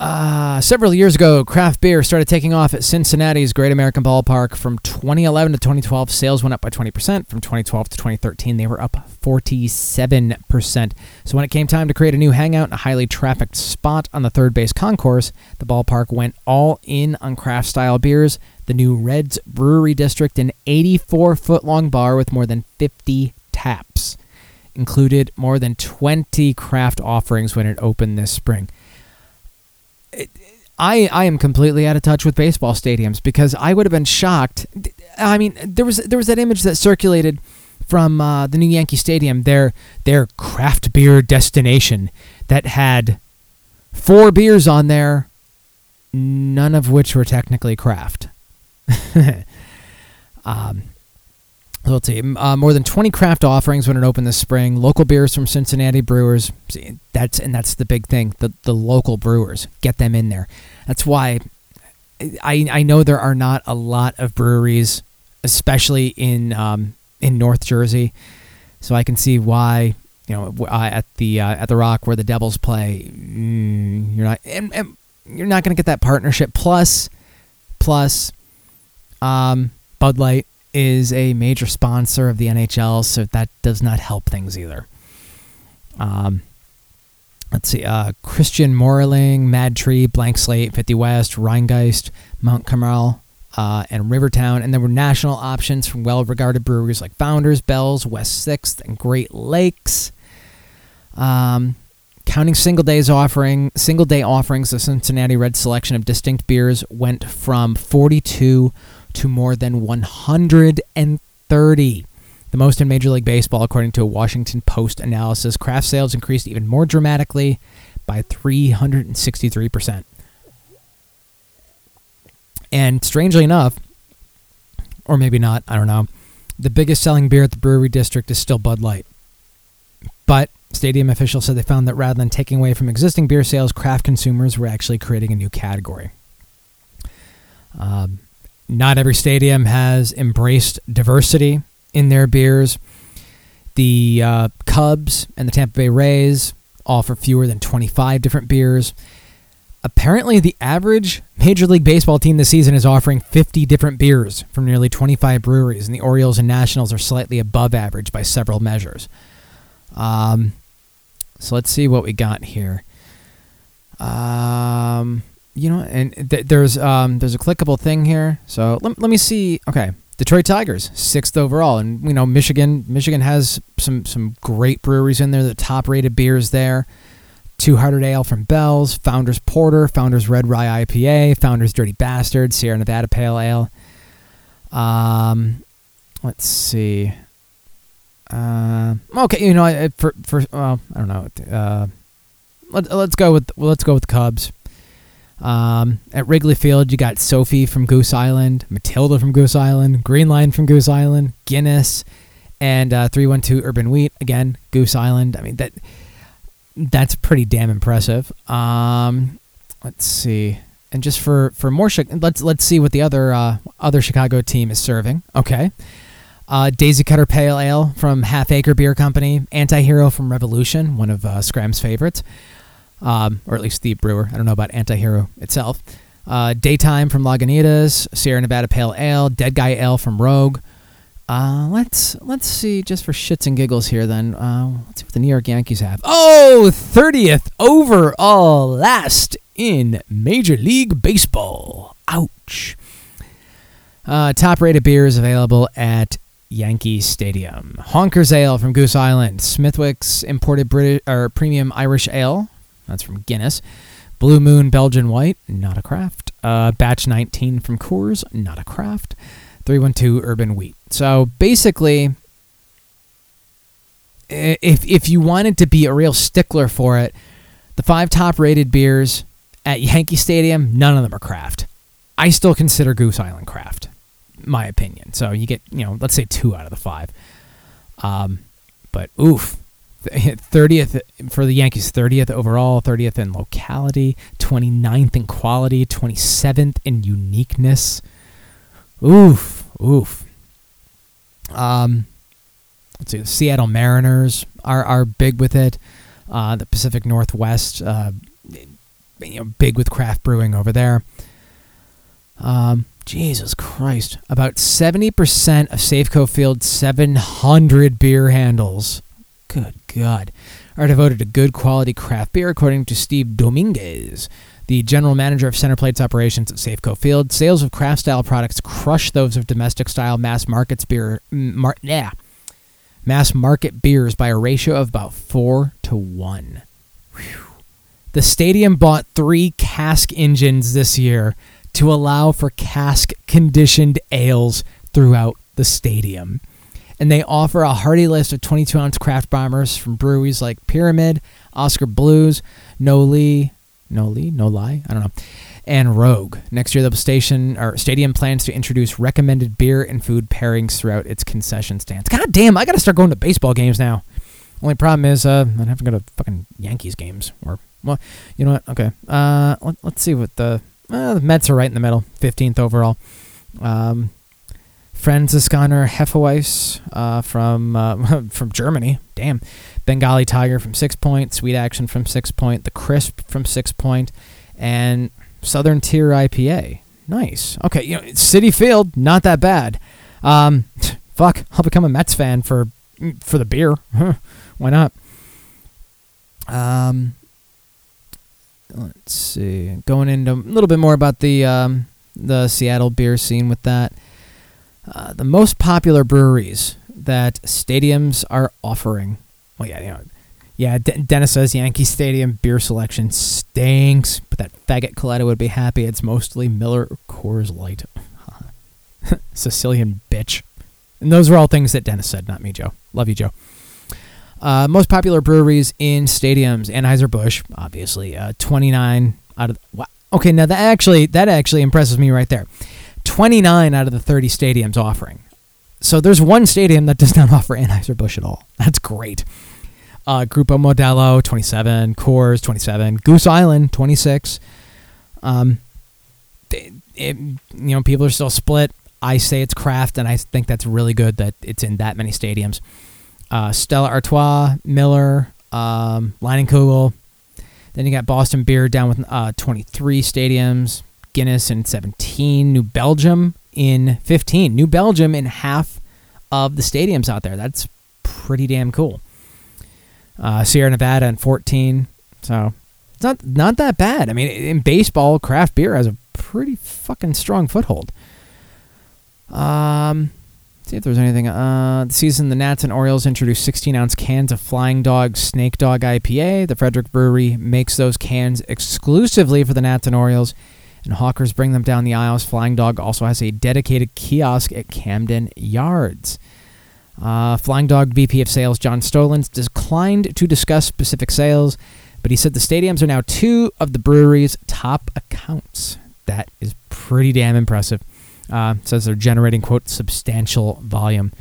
Uh, several years ago, craft beer started taking off at Cincinnati's Great American Ballpark. From 2011 to 2012, sales went up by 20%. From 2012 to 2013, they were up 47%. So when it came time to create a new hangout and a highly trafficked spot on the third base concourse, the ballpark went all in on craft style beers. The new Reds Brewery District, an 84 foot long bar with more than 50 taps, included more than 20 craft offerings when it opened this spring. I I am completely out of touch with baseball stadiums because I would have been shocked. I mean, there was there was that image that circulated from uh, the new Yankee Stadium, their their craft beer destination that had four beers on there, none of which were technically craft. um, let's uh, more than 20 craft offerings when it opened this spring. Local beers from Cincinnati brewers. See, that's and that's the big thing. The the local brewers get them in there. That's why I I know there are not a lot of breweries, especially in um, in North Jersey. So I can see why you know uh, at the uh, at the Rock where the Devils play, mm, you're not and, and you're not going to get that partnership. Plus, plus, um, Bud Light is a major sponsor of the NHL, so that does not help things either. Um, let's see, uh, Christian Moerlein, Mad Tree, Blank Slate, 50 West, Rhinegeist, Mount Carmel, uh, and Rivertown. And there were national options from well regarded breweries like Founders, Bells, West 6th, and Great Lakes. Um, counting single days offering single day offerings, the Cincinnati Red selection of distinct beers went from 42 to more than 130. The most in Major League Baseball, according to a Washington Post analysis. Craft sales increased even more dramatically by 363%. And strangely enough, or maybe not, I don't know, the biggest selling beer at the brewery district is still Bud Light. But stadium officials said they found that rather than taking away from existing beer sales, craft consumers were actually creating a new category. Um, not every stadium has embraced diversity in their beers. The uh, Cubs and the Tampa Bay Rays offer fewer than 25 different beers. Apparently, the average Major League Baseball team this season is offering 50 different beers from nearly 25 breweries, and the Orioles and Nationals are slightly above average by several measures. Um, so let's see what we got here. Um, you know, and th- there's um, there's a clickable thing here. So let, let me see. Okay, Detroit Tigers, sixth overall, and you know Michigan. Michigan has some some great breweries in there. The top rated beers there. Two Hearted Ale from Bell's, Founders Porter, Founders Red Rye IPA, Founders Dirty Bastard, Sierra Nevada Pale Ale. Um, let's see. Uh, okay, you know, I- for for well, I don't know. Uh, let, let's go with let's go with Cubs. Um, at Wrigley Field, you got Sophie from Goose Island, Matilda from Goose Island, Green Line from Goose Island, Guinness, and uh, 312 Urban Wheat again, Goose Island. I mean that that's pretty damn impressive. Um, let's see, and just for for more, let's let's see what the other uh, other Chicago team is serving. Okay. Uh, Daisy Cutter Pale Ale from Half Acre Beer Company, Antihero from Revolution, one of uh, Scram's favorites um, or at least the brewer. I don't know about Antihero itself. Uh, Daytime from Lagunitas, Sierra Nevada Pale Ale, Dead Guy Ale from Rogue. Uh, let's let's see just for shits and giggles here. Then uh, let's see what the New York Yankees have. Oh, 30th overall, last in Major League Baseball. Ouch. Uh, top rated beers available at Yankee Stadium. Honkers Ale from Goose Island. Smithwick's imported British or premium Irish ale. That's from Guinness. Blue Moon Belgian White, not a craft. Uh, batch 19 from Coors, not a craft. 312 Urban Wheat. So basically, if if you wanted to be a real stickler for it, the five top rated beers at Yankee Stadium, none of them are craft. I still consider Goose Island craft, my opinion. So you get, you know, let's say two out of the five. Um, but oof, thirtieth for the Yankees, thirtieth overall, thirtieth in locality, 29th in quality, twenty seventh in uniqueness. Oof, oof. Um, let's see, the Seattle Mariners are are big with it. Uh, the Pacific Northwest, uh, you know, big with craft brewing over there. Um, Jesus Christ, about seventy percent of Safeco Field's seven hundred beer handles, good God, are devoted to good quality craft beer, according to Steve Dominguez. The general manager of Centerplate's operations at Safeco Field, sales of craft style products crush those of domestic style mass markets beer. Mar- yeah, mass market beers by a ratio of about four to one. Whew. The stadium bought three cask engines this year to allow for cask conditioned ales throughout the stadium. And they offer a hearty list of 22 ounce craft bombers from breweries like Pyramid, Oskar Blues, No Lee, No Lee, No Lie, I don't know, and Rogue. Next year, the station or stadium plans to introduce recommended beer and food pairings throughout its concession stands. God damn, I got to start going to baseball games now. Only problem is uh, I have to go to fucking Yankees games. Or well, you know what? Okay, uh, let, let's see what the uh, the Mets are right in the middle, 15th overall. Um, Franziskaner Hefeweiss uh, from uh, from Germany. Damn. Bengali Tiger from Sixpoint. Sweet Action from Sixpoint. The Crisp from Sixpoint, and Southern Tier IPA. Nice. Okay, you know, Citi Field, not that bad. Um, fuck, I'll become a Mets fan for for the beer. Why not? Um, let's see. Going into a little bit more about the um, the Seattle beer scene with that. Uh, the most popular breweries that stadiums are offering. Well, yeah, you know, yeah. De- Dennis says Yankee Stadium beer selection stinks, but that faggot Coletta would be happy. It's mostly Miller or Coors Light. Sicilian bitch. And those are all things that Dennis said, not me, Joe. Love you, Joe. Uh, most popular breweries in stadiums: Anheuser-Busch, obviously. Uh, Twenty-nine out of wow. Okay, now that actually that actually impresses me right there. Twenty-nine out of the thirty stadiums offering. So there's one stadium that does not offer Anheuser-Busch at all. That's great. Uh, Grupo Modelo, 27. Coors, 27. Goose Island, 26. Um, it, it, you know, people are still split. I say it's craft, and I think that's really good that it's in that many stadiums. Uh, Stella Artois, Miller, um, Leinenkugel. Then you got Boston Beer down with uh, 23 stadiums. Guinness in 17. New Belgium in 15. New Belgium in half of the stadiums out there. That's pretty damn cool. Uh, Sierra Nevada in 14. So it's not not that bad. I mean, in baseball, craft beer has a pretty fucking strong foothold. Um, see if there's anything. Uh, the season the Nats and Orioles introduced 16 ounce cans of Flying Dog Snake Dog IPA. The Frederick Brewery makes those cans exclusively for the Nats and Orioles, and hawkers bring them down the aisles. Flying Dog also has a dedicated kiosk at Camden Yards. Uh, Flying Dog VP of Sales John Stolins declined to discuss specific sales, but he said the stadiums are now two of the brewery's top accounts. That is pretty damn impressive. Uh, says they're generating quote substantial volume.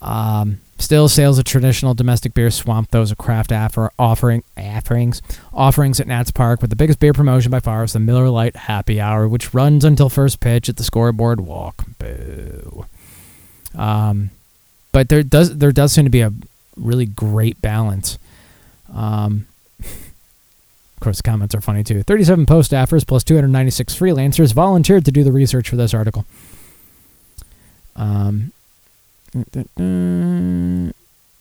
Um, still, sales of traditional domestic beer swamp those of craft affer- offering offerings offerings at Nats Park. But the biggest beer promotion by far is the Miller Lite Happy Hour, which runs until first pitch at the scoreboard walk. Boo. Um, but there does there does seem to be a really great balance. Um, of course, the comments are funny too. 37 post staffers plus 296 freelancers volunteered to do the research for this article. Um,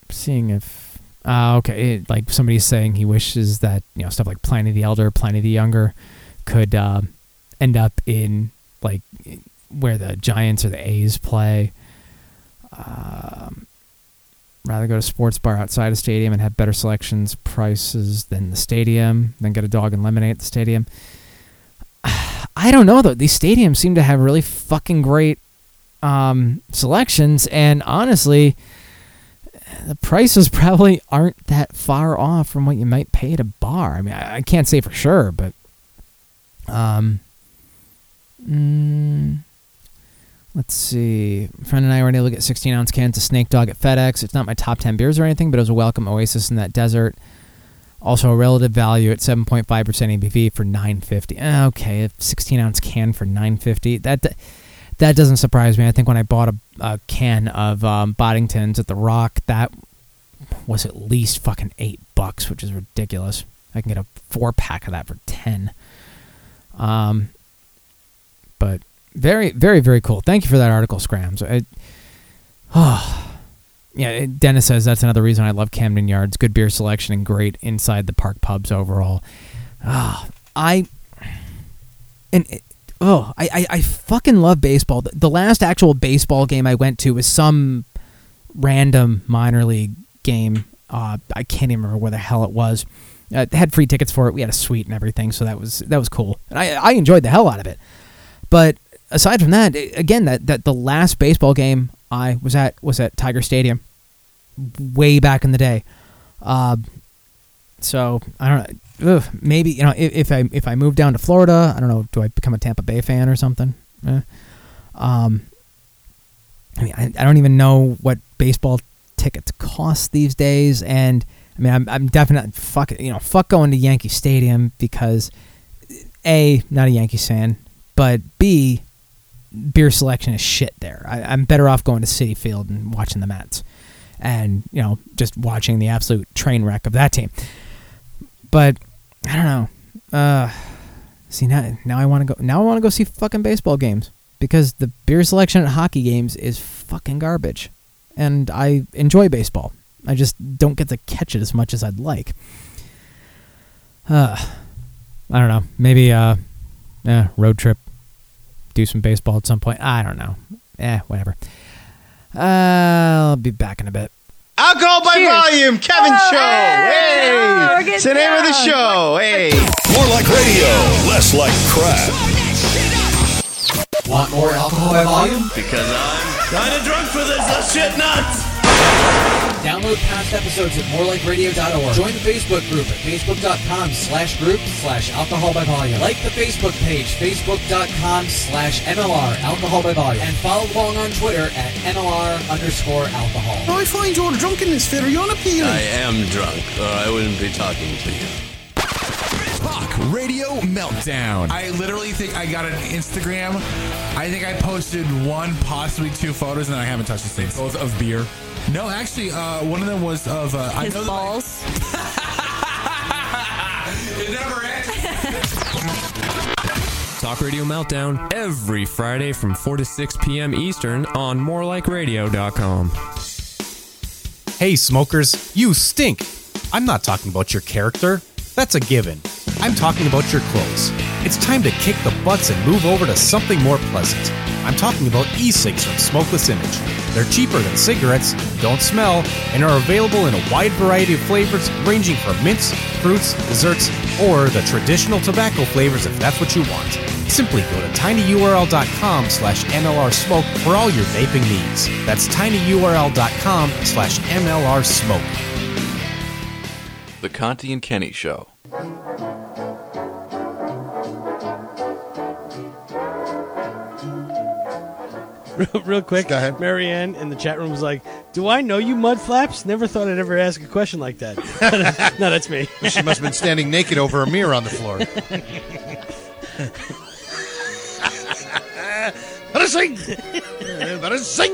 seeing if, uh, okay, it, like somebody's saying he wishes that you know stuff like Pliny the Elder, Pliny the Younger, could uh, end up in like where the Giants or the A's play. Um, rather go to sports bar outside a stadium and have better selections, prices than the stadium, than get a dog and lemonade at the stadium. I don't know though. These stadiums seem to have really fucking great um, selections, and honestly, the prices probably aren't that far off from what you might pay at a bar. I mean, I, I can't say for sure, but um, mm, let's see. A friend and I were able to get 16 ounce cans of Snake Dog at FedEx. It's not my top 10 beers or anything, but it was a welcome oasis in that desert. Also, a relative value at 7.5% ABV for 950. Eh, Okay, a 16 ounce can for 950. That that doesn't surprise me. I think when I bought a, a can of um, Boddingtons at the Rock, that was at least fucking eight bucks, which is ridiculous. I can get a four pack of that for ten. Um, but very, very, very cool. Thank you for that article, Scrams. It, oh, yeah. Dennis says that's another reason I love Camden Yards. Good beer selection and great inside the park pubs overall. Ah, I and oh, I, I I fucking love baseball. The, the last actual baseball game I went to was some random minor league game. Uh, I can't even remember where the hell it was. Uh, had free tickets for it. We had a suite and everything, so that was that was cool, and I I enjoyed the hell out of it. But aside from that, again, that that the last baseball game I was at was at Tiger Stadium, way back in the day. Uh, so I don't know. Ugh, maybe you know if, if I if I move down to Florida, I don't know. Do I become a Tampa Bay fan or something? Eh. Um, I mean, I, I don't even know what baseball tickets cost these days, and I mean, I'm I'm definitely fuck you know fuck going to Yankee Stadium because a not a Yankees fan, but b beer selection is shit there. I, I'm better off going to Citi Field and watching the Mets, and you know just watching the absolute train wreck of that team. But I don't know. Uh, see now, now I want to go. Now I want to go see fucking baseball games because the beer selection at hockey games is fucking garbage, and I enjoy baseball. I just don't get to catch it as much as I'd like. Uh, I don't know. Maybe uh, eh, road trip, do some baseball at some point. I don't know. Eh, whatever. Uh, I'll be back in a bit. Alcohol by volume, Kevin Show. Hey, it's the name of the show. Hey, More like radio, less like crap. Want more alcohol by volume? Because I'm kind of drunk for this. This shit nuts. Download past episodes at morelikeradio.org. Join the Facebook group at facebook.com slash group slash alcohol by volume. Like the Facebook page, facebook.com slash MLR alcohol by volume. And follow along on Twitter at MLR underscore alcohol. I find your drunkenness very unappealing. I am drunk, or I wouldn't be talking to you. Talk Radio Meltdown. I literally think I got an Instagram. I think I posted one, possibly two photos, and I haven't touched the things. Both of beer. No, actually, uh, one of them was of uh, I His know that- balls. it never ends. Talk Radio Meltdown every Friday from 4 to 6 p.m. Eastern on morelikeradio.com. Hey, smokers, you stink. I'm not talking about your character. That's a given. I'm talking about your clothes. It's time to kick the butts and move over to something more pleasant. I'm talking about e-cigs from Smokeless Image. They're cheaper than cigarettes, don't smell, and are available in a wide variety of flavors ranging from mints, fruits, desserts, or the traditional tobacco flavors if that's what you want. Simply go to tinyurl.com slash mlrsmoke for all your vaping needs. That's tinyurl.com slash mlrsmoke. The Conti and Kenny Show. Real, real quick, Marianne in the chat room was like, "Do I know you, Mudflaps? Never thought I'd ever ask a question like that." no, that's me. She must have been standing naked over a mirror on the floor. Better sing! Better sing!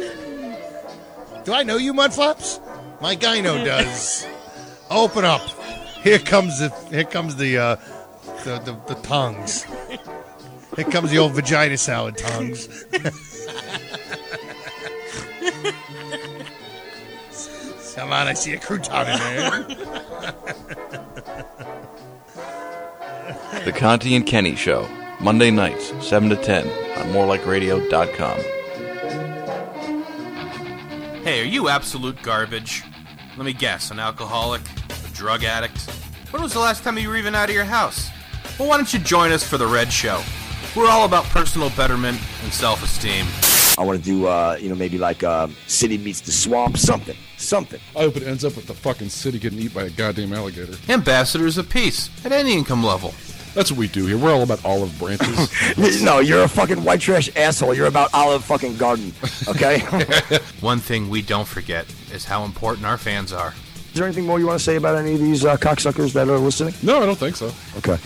Do I know you, Mudflaps? My gyno does. Open up. Here comes the here comes the uh, the, the the tongues. Here comes the old vagina salad tongues. Come on, I see a crouton in there. The Conti and Kenny Show. Monday nights, 7 to 10 on morelikeradio.com. Hey, are you absolute garbage? Let me guess, an alcoholic, a drug addict? When was the last time you were even out of your house? Well, why don't you join us for the Red Show? We're all about personal betterment and self esteem. I want to do, uh, you know, maybe like uh, City meets the swamp, something, something. I hope it ends up with the fucking city getting eaten by a goddamn alligator. Ambassadors of peace at any income level. That's what we do here. We're all about olive branches. no, you're a fucking white trash asshole. You're about Olive fucking Garden, okay? One thing we don't forget is how important our fans are. Is there anything more you want to say about any of these uh, cocksuckers that are listening? No, I don't think so. Okay.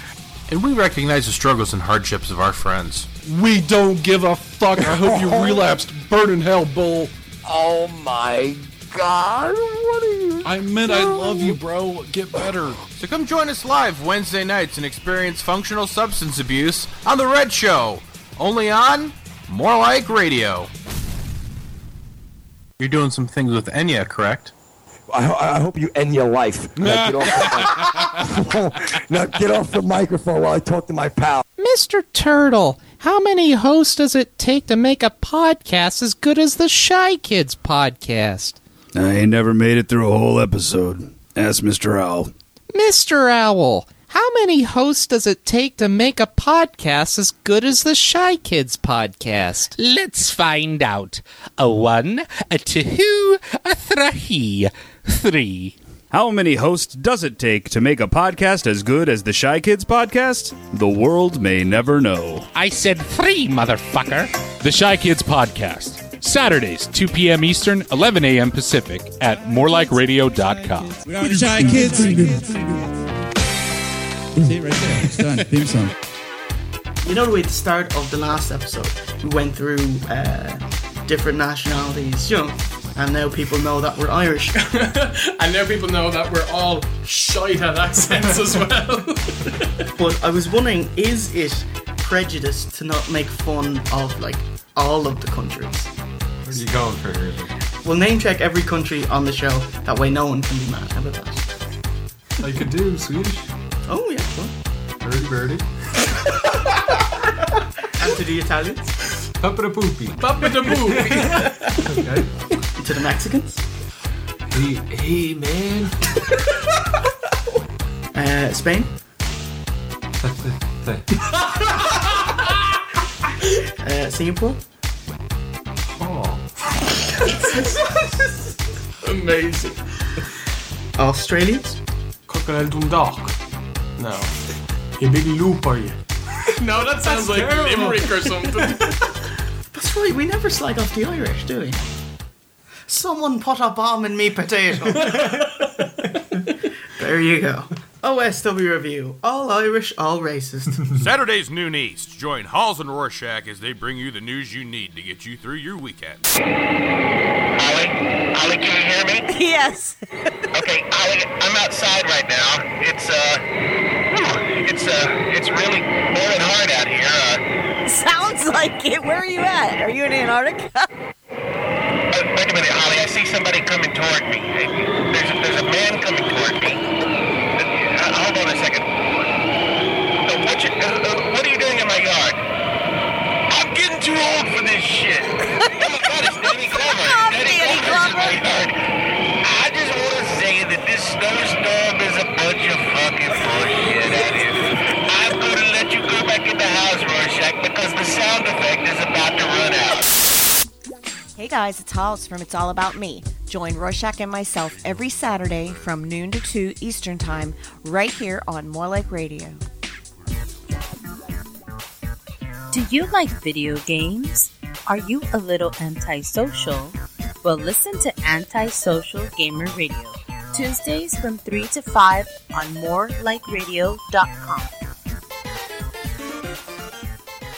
And we recognize the struggles and hardships of our friends. We don't give a fuck. I hope you relapsed. Burn in hell, bull. Oh my god. What are you? I meant I love you, bro. Get better. So come join us live Wednesday nights and experience functional substance abuse on The Red Show. Only on More Like Radio. You're doing some things with Enya, correct? I, I hope you end your life. Now get, off the, now get off the microphone while I talk to my pal. Mr. Turtle, how many hosts does it take to make a podcast as good as the Shy Kids podcast? I ain't never made it through a whole episode. Ask Mr. Owl. Mr. Owl, how many hosts does it take to make a podcast as good as the Shy Kids podcast? Let's find out. A one, a two, a three. Three. How many hosts does it take to make a podcast as good as the Shy Kids podcast? The world may never know. I said three, motherfucker. The Shy Kids Podcast. Saturdays, 2 p.m. Eastern, 11 a.m. Pacific at morelikeradio.com. We are the Shy Kids. See right there. It's done. Theme song. You know the way at the start of the last episode, we went through uh, different nationalities, you know, and now people know that we're Irish. and now people know that we're all shite at accents as well. but I was wondering, is it prejudice to not make fun of like all of the countries? Where are you going for here? We'll name check every country on the show. That way, no one can be mad. How about that? Oh, I could do Swedish. Oh yeah, well. Birdie birdie. and to the Italians. Papa da poopy. Papa da poopy. okay. To the Mexicans. Hey, hey man. uh, Spain. uh, Singapore. Oh. Amazing. Australians. Crocodile Dundalk. No. You big loop are you? no, that sounds like terrible. Limerick or something. That's right. We never slag off the Irish, do we? Someone put a bomb in me potato. there you go. OSW review. All Irish, all racist. Saturdays noon east. Join Hollis and Rorschach as they bring you the news you need to get you through your weekend. Ollie, Ollie, can you hear me? Yes. okay, Ollie, I'm outside right now. It's uh, it's uh, it's really boiling hard out here. Uh, Sounds like it. Where are you at? Are you in Antarctica? Uh, wait a minute, Ollie. I see somebody coming toward me. There's a, there's a man coming toward me. Uh, hold on a second. What, you, uh, uh, what are you doing in my yard? I'm getting too old for this shit. oh my God, it's Danny Glover. Danny Glover's in my yard. I just want to say that this snowstorm is a bunch of fucking bullshit. I'm going to let you go back in the house, Rorschach, because the sound effect is about to run out. Hey guys, it's Hollis from It's All About Me. Join Rorschach and myself every Saturday from noon to 2 Eastern Time right here on More Like Radio. Do you like video games? Are you a little antisocial? Well, listen to Antisocial Gamer Radio. Tuesdays from 3 to 5 on morelikeradio.com.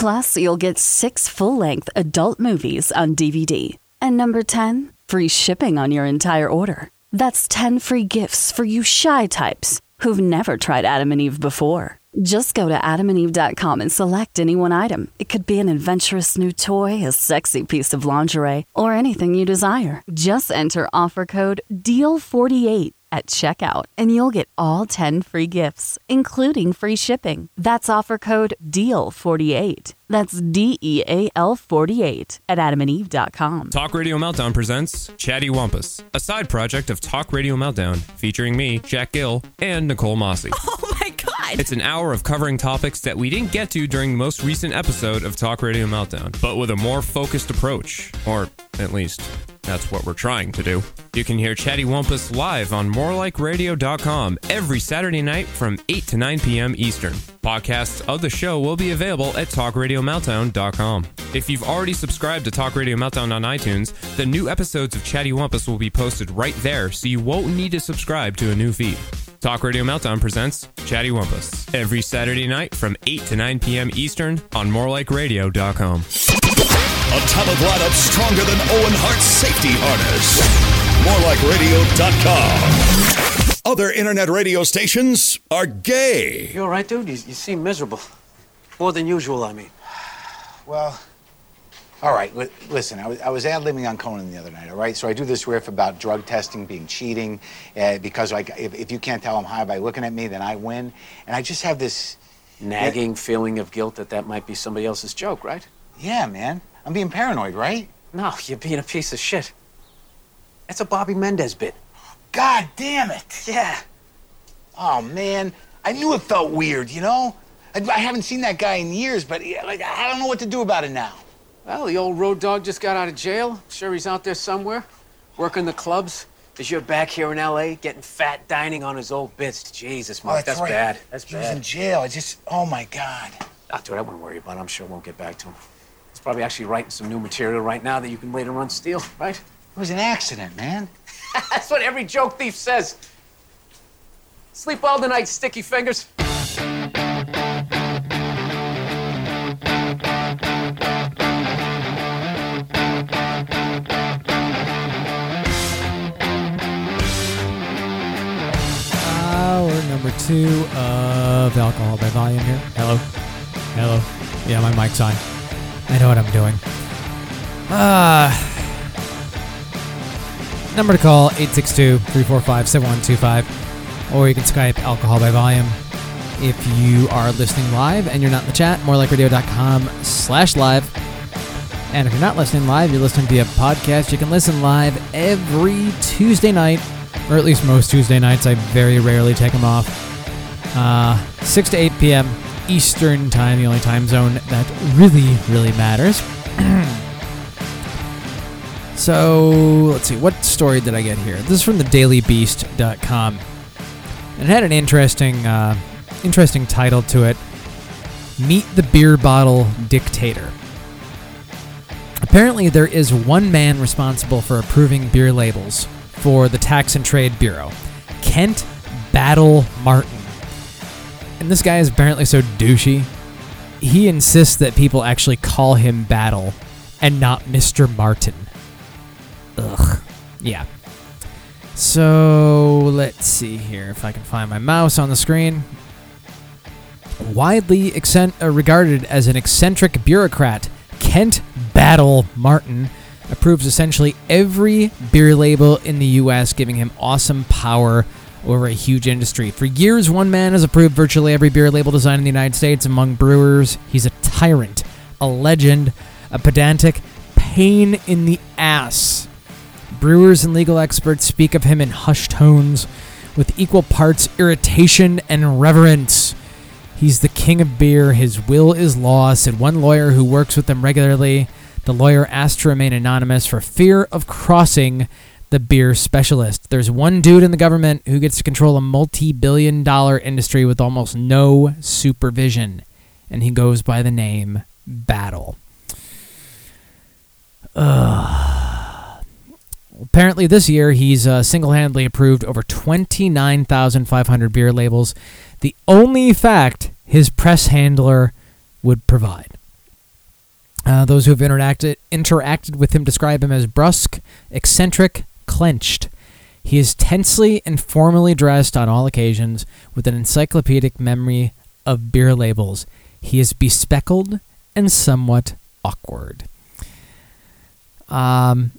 Plus, you'll get six full length adult movies on DVD. And number 10, free shipping on your entire order. That's 10 free gifts for you shy types who've never tried Adam and Eve before. Just go to adamandeve.com and select any one item. It could be an adventurous new toy, a sexy piece of lingerie, or anything you desire. Just enter offer code DEAL48 at checkout and you'll get all 10 free gifts, including free shipping. That's offer code DEAL48. That's D E A L 48 at adamandeve.com. Talk Radio Meltdown presents Chatty Wampus, a side project of Talk Radio Meltdown, featuring me, Jack Gill, and Nicole Mossy. Oh my god! It's an hour of covering topics that we didn't get to during the most recent episode of Talk Radio Meltdown, but with a more focused approach. Or, at least, that's what we're trying to do. You can hear Chatty Wampus live on morelikeradio.com every Saturday night from 8 to 9 p.m. Eastern. Podcasts of the show will be available at talkradiomeltdown.com. If you've already subscribed to Talk Radio Meltdown on iTunes, the new episodes of Chatty Wampus will be posted right there, so you won't need to subscribe to a new feed. Talk Radio Meltdown presents Chatty Wampus every Saturday night from 8 to 9 p.m. Eastern on morelikeradio.com. A talent lineup stronger than Owen Hart's safety harness. MoreLikeRadio.com. Other internet radio stations are gay. You all right, dude? You, you seem miserable. More than usual, I mean. Well, all right. Li- listen, I was, I was ad libbing on Conan the other night. All right, so I do this riff about drug testing being cheating uh, because like if, if you can't tell I'm high by looking at me, then I win. And I just have this Nagging feeling of guilt that that might be somebody else's joke, right? Yeah, man. I'm being paranoid, right? No, you're being a piece of shit. That's a Bobby Mendez bit. God damn it! Yeah. Oh man, I knew it felt weird. You know, I, I haven't seen that guy in years, but like I don't know what to do about it now. Well, the old road dog just got out of jail. Sure, he's out there somewhere, working the clubs. As you're back here in L.A., getting fat dining on his old bits. Jesus, Oh, Mark, that's, right. bad. That's he was bad. in jail. I just, oh my god. Ah, dude, I wouldn't worry about it. I'm sure won't get back to him. He's probably actually writing some new material right now that you can later on steal, right? It was an accident, man. That's what every joke thief says. Sleep well tonight, sticky fingers. Hour number two of Alcohol by Volume here. Hello. Hello. Yeah, my mic's on. I know what I'm doing. Ah. number to call 862-345-7125 or you can Skype Alcohol by Volume. If you are listening live and you're not in the chat, morelikeradio.com slash live. And if you're not listening live, you're listening via podcast, you can listen live every Tuesday night, or at least most Tuesday nights. I very rarely take them off. Uh, 6 to 8 p.m. Eastern Time, the only time zone that really, really matters. so, let's see, what story did I get here? This is from the dailybeast.com. And it had an interesting, uh, interesting title to it Meet the Beer Bottle Dictator. Apparently, there is one man responsible for approving beer labels for the Tax and Trade Bureau Kent Battle Martin. And this guy is apparently so douchey. He insists that people actually call him Battle and not Mr. Martin. Ugh. Yeah. So let's see here if I can find my mouse on the screen. Widely accent- uh, regarded as an eccentric bureaucrat, Kent Battle Martin approves essentially every beer label in the U.S., giving him awesome power over a huge industry. For years, one man has approved virtually every beer label design in the United States. Among brewers, he's a tyrant, a legend, a pedantic pain in the ass. Brewers and legal experts speak of him in hushed tones with equal parts irritation and reverence. He's the king of beer. His will is law, said one lawyer who works with him regularly. The lawyer asked to remain anonymous for fear of crossing the beer specialist. There's one dude in the government who gets to control a multi billion dollar industry with almost no supervision, and he goes by the name Battle. Apparently, this year he's uh, single handedly approved over 29,500 beer labels, the only fact his press handler would provide. Uh, those who have interacted interacted with him describe him as brusque, eccentric, clenched. He is tensely and formally dressed on all occasions with an encyclopedic memory of beer labels. He is bespeckled and somewhat awkward. Um,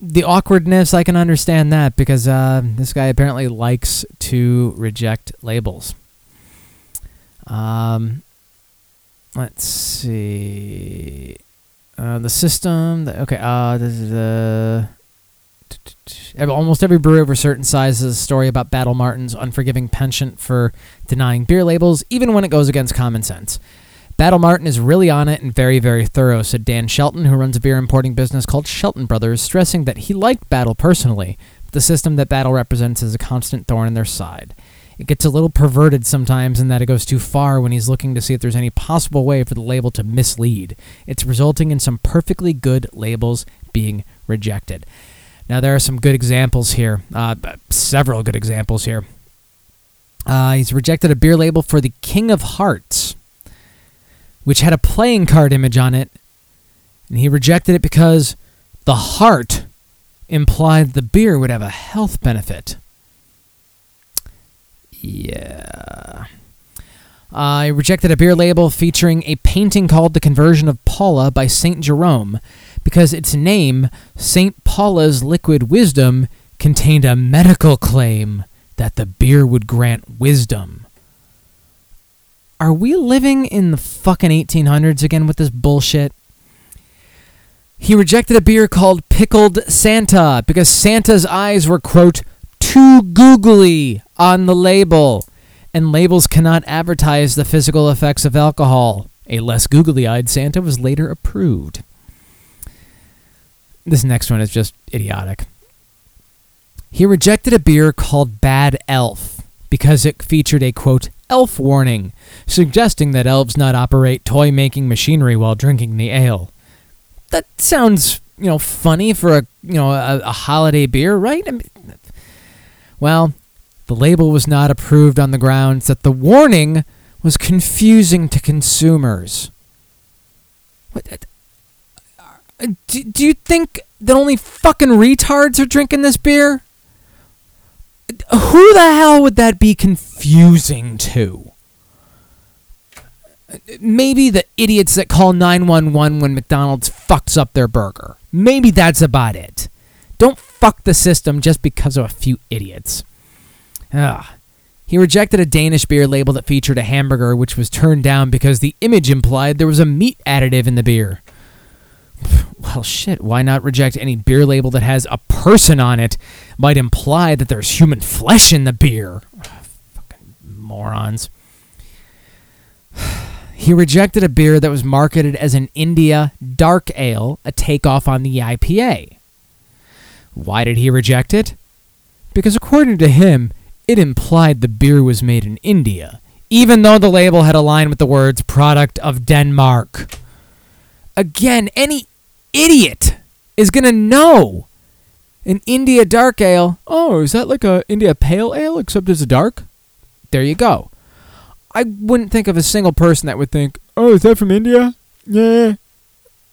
the awkwardness, I can understand that because uh, this guy apparently likes to reject labels. Um, let's see. Uh, the system. The, okay. Uh, this is the. Every- Almost every brewery of a certain size has a story about Battle Martin's unforgiving penchant for denying beer labels, even when it goes against common sense. Battle Martin is really on it and very, very thorough, said Dan Shelton, who runs a beer importing business called Shelton Brothers, stressing that he liked Battle personally, but the system that Battle represents is a constant thorn in their side. It gets a little perverted sometimes in that it goes too far when he's looking to see if there's any possible way for the label to mislead. It's resulting in some perfectly good labels being rejected. Now, there are some good examples here, uh, several good examples here. Uh, he's rejected a beer label for the King of Hearts, which had a playing card image on it, and he rejected it because the heart implied the beer would have a health benefit. Yeah. I rejected a beer label featuring a painting called The Conversion of Paula by St. Jerome because its name, St. Paula's Liquid Wisdom, contained a medical claim that the beer would grant wisdom. Are we living in the fucking 1800s again with this bullshit? He rejected a beer called Pickled Santa because Santa's eyes were, quote, too googly on the label, and labels cannot advertise the physical effects of alcohol. A less googly eyed Santa was later approved. This next one is just idiotic. He rejected a beer called Bad Elf because it featured a quote elf warning, suggesting that elves not operate toy making machinery while drinking the ale. That sounds, you know, funny for a you know a, a holiday beer, right? I mean, well, the label was not approved on the grounds that the warning was confusing to consumers. What? Uh, Do, do you think that only fucking retards are drinking this beer? Who the hell would that be confusing to? Maybe the idiots that call 911 when McDonald's fucks up their burger. Maybe that's about it. Don't fuck the system just because of a few idiots. Ah. He rejected a Danish beer label that featured a hamburger, which was turned down because the image implied there was a meat additive in the beer. Well, shit, why not reject any beer label that has a person on it? Might imply that there's human flesh in the beer. Fucking morons. He rejected a beer that was marketed as an India dark ale, a takeoff on the IPA. Why did he reject it? Because according to him, it implied the beer was made in India, even though the label had a line with the words product of Denmark. Again, any idiot is going to know an India dark ale. Oh, is that like a India pale ale except it's a dark? There you go. I wouldn't think of a single person that would think, "Oh, is that from India?" Yeah.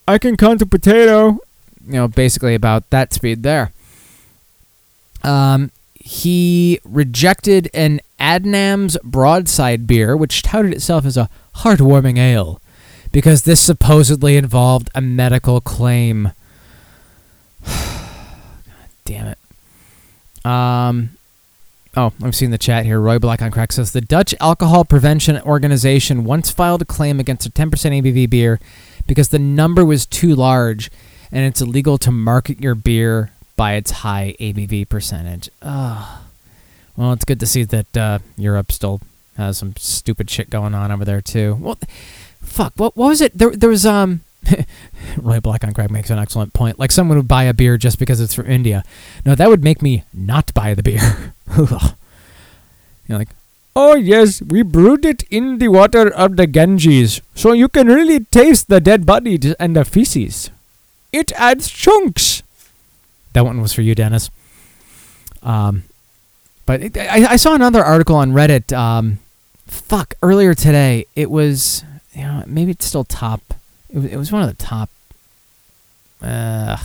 I can count a potato. You know, basically about that speed there. Um, he rejected an Adnams Broadside beer, which touted itself as a heartwarming ale, because this supposedly involved a medical claim. God damn it. Um, oh, I'm seeing the chat here. Roy Black on Crack says the Dutch Alcohol Prevention Organization once filed a claim against a 10% ABV beer because the number was too large, and it's illegal to market your beer by its high ABV percentage. Ugh. Well, it's good to see that uh, Europe still has some stupid shit going on over there too. Well, fuck. What what was it? There there was um. Roy Black on Crack makes an excellent point. Like someone would buy a beer just because it's from India. No, that would make me not buy the beer. You're like, oh yes, we brewed it in the water of the Ganges, so you can really taste the dead bodies and the feces. It adds chunks. That one was for you, Dennis. Um, but it, I, I saw another article on Reddit. Um, fuck, earlier today. It was, you know, maybe it's still top. It was, it was one of the top. Uh,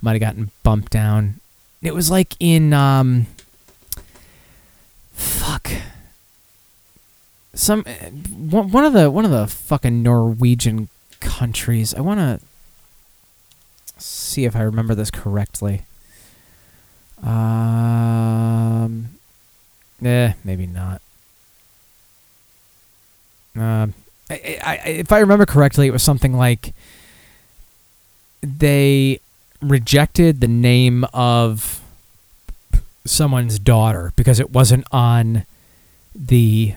might have gotten bumped down. It was like in um, fuck, some uh, one one of the one of the fucking Norwegian countries. I want to see if I remember this correctly. Um, eh, maybe not. Um, I, I, if I remember correctly, it was something like they rejected the name of someone's daughter because it wasn't on the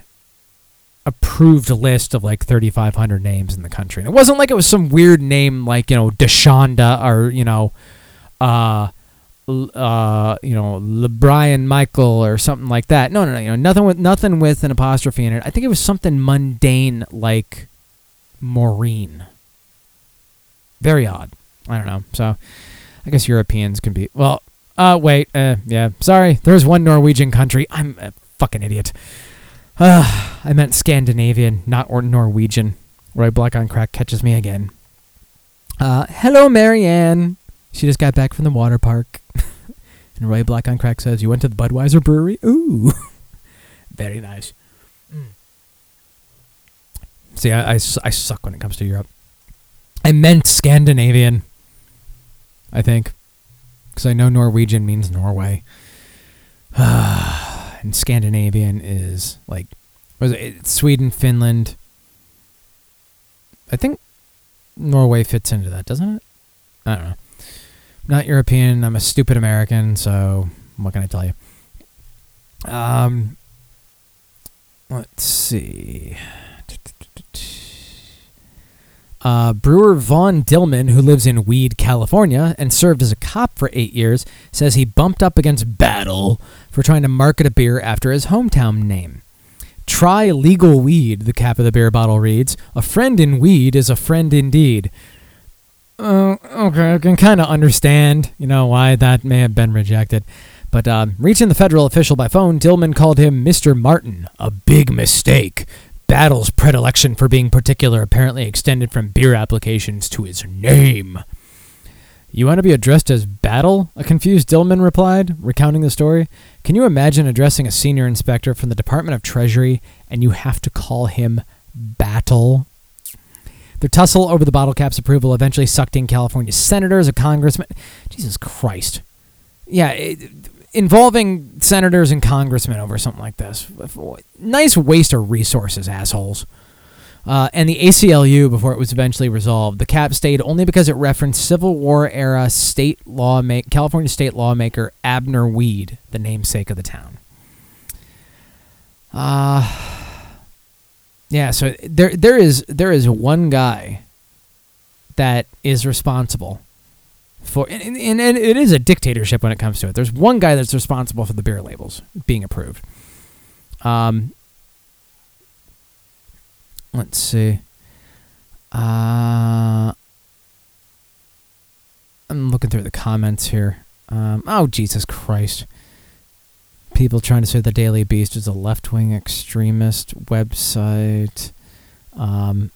approved list of like 3,500 names in the country. And it wasn't like it was some weird name like, you know, Deshonda or, you know, uh, uh, you know, LeBrian Michael or something like that. No, no, no, you know, nothing with nothing with an apostrophe in it. I think it was something mundane like Maureen. Very odd. I don't know. So, I guess Europeans can be well. Uh, wait. Uh, yeah. Sorry. There's one Norwegian country. I'm a fucking idiot. Uh, I meant Scandinavian, not or Norwegian. Roy Black on Crack catches me again. Uh, hello, Marianne. She just got back from the water park. And Roy Black on Crack says, You went to the Budweiser Brewery? Ooh. Very nice. Mm. See, I, I, I suck when it comes to Europe. I meant Scandinavian, I think. Because I know Norwegian means Norway. and Scandinavian is like, was it, it's Sweden, Finland. I think Norway fits into that, doesn't it? I don't know. Not European. I'm a stupid American, so what can I tell you? Um, let's see. Uh, brewer Vaughn Dillman, who lives in Weed, California, and served as a cop for eight years, says he bumped up against Battle for trying to market a beer after his hometown name. Try legal weed, the cap of the beer bottle reads. A friend in weed is a friend indeed. Uh, okay, I can kind of understand, you know, why that may have been rejected. But um, reaching the federal official by phone, Dillman called him Mr. Martin. A big mistake. Battle's predilection for being particular apparently extended from beer applications to his name. You want to be addressed as Battle? A confused Dillman replied, recounting the story. Can you imagine addressing a senior inspector from the Department of Treasury and you have to call him Battle? Their tussle over the bottle cap's approval eventually sucked in California senators, a congressman. Jesus Christ. Yeah, it, involving senators and congressmen over something like this. Nice waste of resources, assholes. Uh, and the ACLU before it was eventually resolved. The cap stayed only because it referenced Civil War era state lawmaker, California state lawmaker Abner Weed, the namesake of the town. Uh, yeah, so there there is there is one guy that is responsible for and, and, and it is a dictatorship when it comes to it. There's one guy that's responsible for the beer labels being approved. Um, let's see. Uh, I'm looking through the comments here. Um, oh Jesus Christ! People trying to say the Daily Beast is a left-wing extremist website. Um,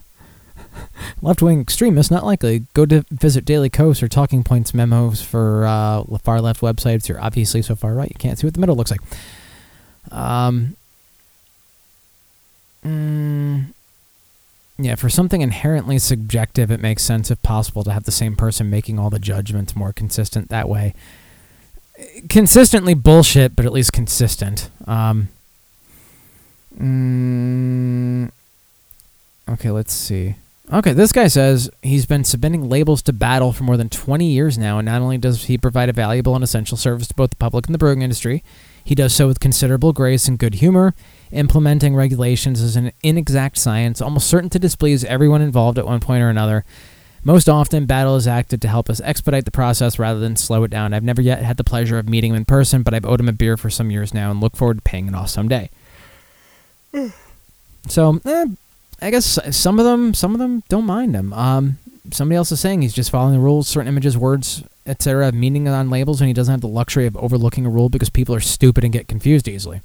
left-wing extremists not likely. Go to visit Daily Kos or Talking Points memos for uh, far left websites. You're obviously so far right you can't see what the middle looks like. Um. mm, yeah, for something inherently subjective, it makes sense, if possible, to have the same person making all the judgments more consistent that way. Consistently bullshit, but at least consistent. Um, mm, okay, let's see. Okay, this guy says he's been submitting labels to Battle for more than 20 years now, and not only does he provide a valuable and essential service to both the public and the brewing industry, he does so with considerable grace and good humor. Implementing regulations is an inexact science, almost certain to displease everyone involved at one point or another. Most often, Battle is acted to help us expedite the process rather than slow it down. I've never yet had the pleasure of meeting him in person, but I've owed him a beer for some years now and look forward to paying it off someday. So, eh, I guess some of them, some of them don't mind him. Um, somebody else is saying he's just following the rules. Certain images, words, etc., have meaning on labels, and he doesn't have the luxury of overlooking a rule because people are stupid and get confused easily.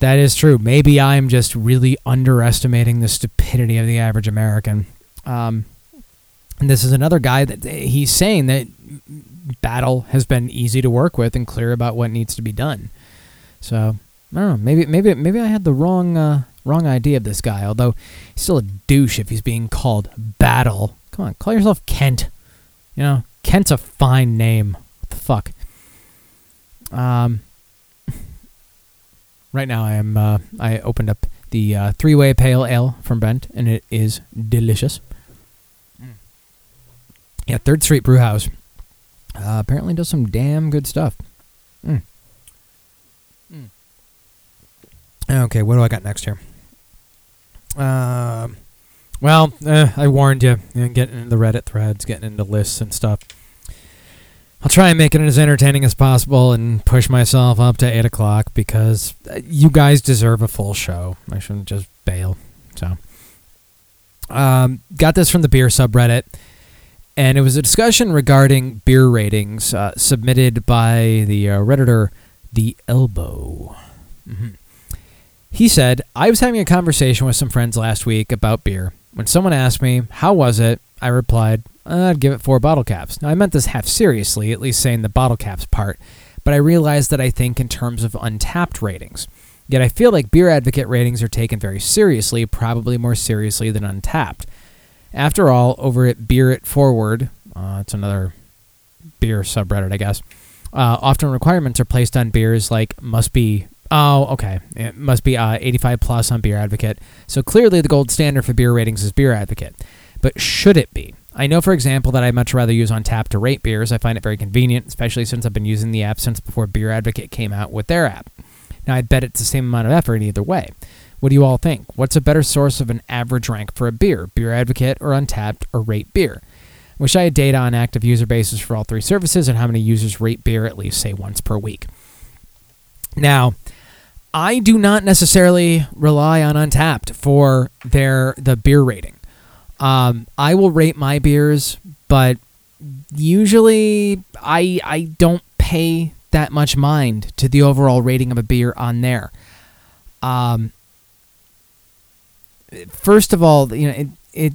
That is true. Maybe I'm just really underestimating the stupidity of the average American. Um, And this is another guy that he's saying that Battle has been easy to work with and clear about what needs to be done. So I don't know. Maybe maybe maybe I had the wrong uh, wrong idea of this guy. Although he's still a douche if he's being called Battle. Come on, call yourself Kent. You know, Kent's a fine name. What the fuck? Um. Right now, I am. Uh, I opened up the uh, three-way pale ale from Bent, and it is delicious. Yeah, Third Street Brewhouse uh, apparently does some damn good stuff. Mm. Okay, what do I got next here? Uh, well, uh, I warned you. you know, getting into the Reddit threads, getting into lists and stuff. I'll try and make it as entertaining as possible and push myself up to 8 o'clock because uh, you guys deserve a full show. I shouldn't just bail. So, um, got this from the beer subreddit, and it was a discussion regarding beer ratings uh, submitted by the uh, Redditor, The Elbow. Mhm. He said, I was having a conversation with some friends last week about beer. When someone asked me, How was it? I replied, I'd give it four bottle caps. Now, I meant this half seriously, at least saying the bottle caps part, but I realized that I think in terms of Untappd ratings. Yet I feel like Beer Advocate ratings are taken very seriously, probably more seriously than Untappd. After all, over at Beer It Forward, uh, it's another beer subreddit, I guess. Uh, often requirements are placed on beers like must be. Oh, okay. It must be uh, 85 plus on Beer Advocate. So clearly, the gold standard for beer ratings is Beer Advocate. But should it be? I know, for example, that I'd much rather use Untappd to rate beers. I find it very convenient, especially since I've been using the app since before Beer Advocate came out with their app. Now, I bet it's the same amount of effort either way. What do you all think? What's a better source of an average rank for a beer? Beer Advocate or Untappd or Rate Beer? Wish I had data on active user bases for all three services and how many users rate beer at least, say, once per week. Now, I do not necessarily rely on Untappd for their the beer rating. Um, I will rate my beers, but usually I I don't pay that much mind to the overall rating of a beer on there. Um, first of all, you know it it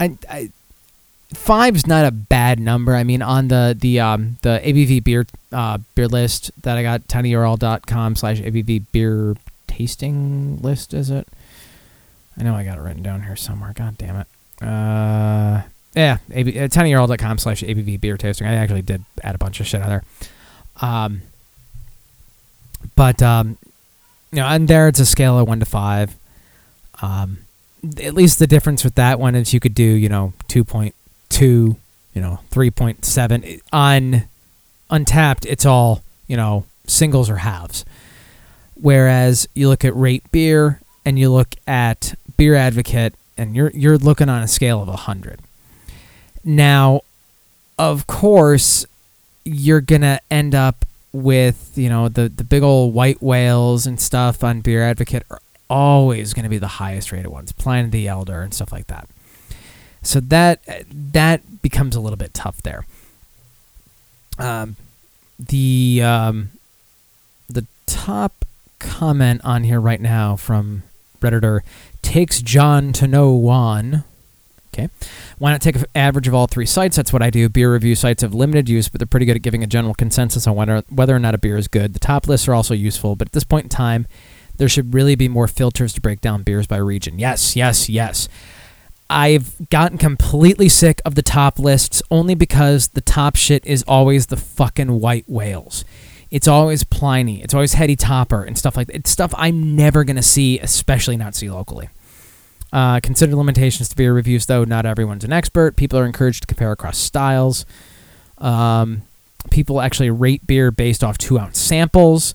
I, I five's not a bad number. I mean, on the the um the ABV beer uh beer list that I got tinyurl.com slash ABV beer tasting list is it? I know I got it written down here somewhere. God damn it. Uh, yeah, AB, uh, tinyurl.com slash ABV beer tasting. I actually did add a bunch of shit on there. Um, but um, you know, and there it's a scale of one to five. Um, at least the difference with that one is you could do you know two point two, you know three point seven on Untappd. It's all you know singles or halves. Whereas you look at Rate Beer and you look at Beer Advocate, and you're you're looking on a scale of hundred. Now, of course, you're gonna end up with you know the the big old white whales and stuff on Beer Advocate are always going to be the highest rated ones, Pliny the Elder and stuff like that. So that that becomes a little bit tough there. Um, the um, the top comment on here right now from redditor takes John to know one. Okay. Why not take an average of all three sites? That's what I do. Beer review sites have limited use, but they're pretty good at giving a general consensus on whether, whether or not a beer is good. The top lists are also useful, but at this point in time, there should really be more filters to break down beers by region. Yes, yes, yes. I've gotten completely sick of the top lists only because the top shit is always the fucking white whales. It's always Pliny. It's always Heady Topper and stuff like that. It's stuff I'm never going to see, especially not see locally. Uh, consider limitations to beer reviews, though. Not everyone's an expert. People are encouraged to compare across styles. Um, people actually rate beer based off two ounce samples.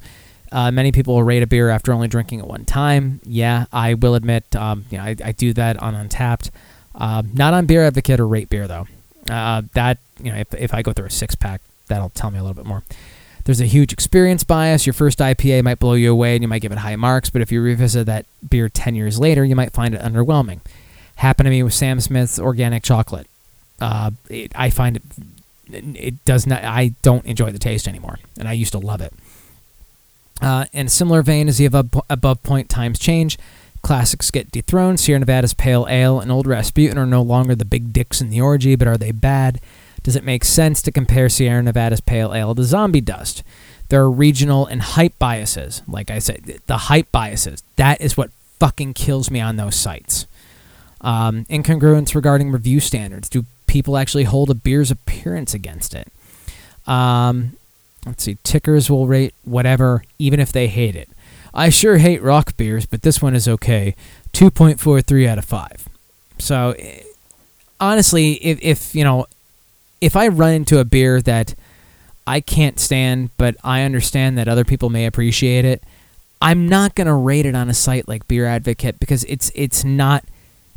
Uh, many people will rate a beer after only drinking it one time. Yeah, I will admit, um, you know, I, I do that on Untappd. Uh, not on Beer Advocate or Rate Beer though. Uh, that you know, if, if I go through a six pack, that'll tell me a little bit more. There's a huge experience bias. Your first IPA might blow you away and you might give it high marks, but if you revisit that beer 10 years later, you might find it underwhelming. Happened to me with Sam Smith's organic chocolate. Uh, it, I find it it does not I don't enjoy the taste anymore, and I used to love it. Uh, in a similar vein as the above, above point times change, Classics get dethroned. Sierra Nevada's Pale Ale and Old Rasputin are no longer the big dicks in the orgy, but are they bad? Does it make sense to compare Sierra Nevada's Pale Ale to Zombie Dust? There are regional and hype biases. Like I said, the hype biases. That is what fucking kills me on those sites. Um, incongruence regarding review standards. Do people actually hold a beer's appearance against it? Um, let's see. Tickers will rate whatever, even if they hate it. I sure hate rock beers, but this one is okay. 2.43 out of 5. So, eh, honestly, if, if, you know, if I run into a beer that I can't stand, but I understand that other people may appreciate it, I'm not going to rate it on a site like Beer Advocate because it's it's not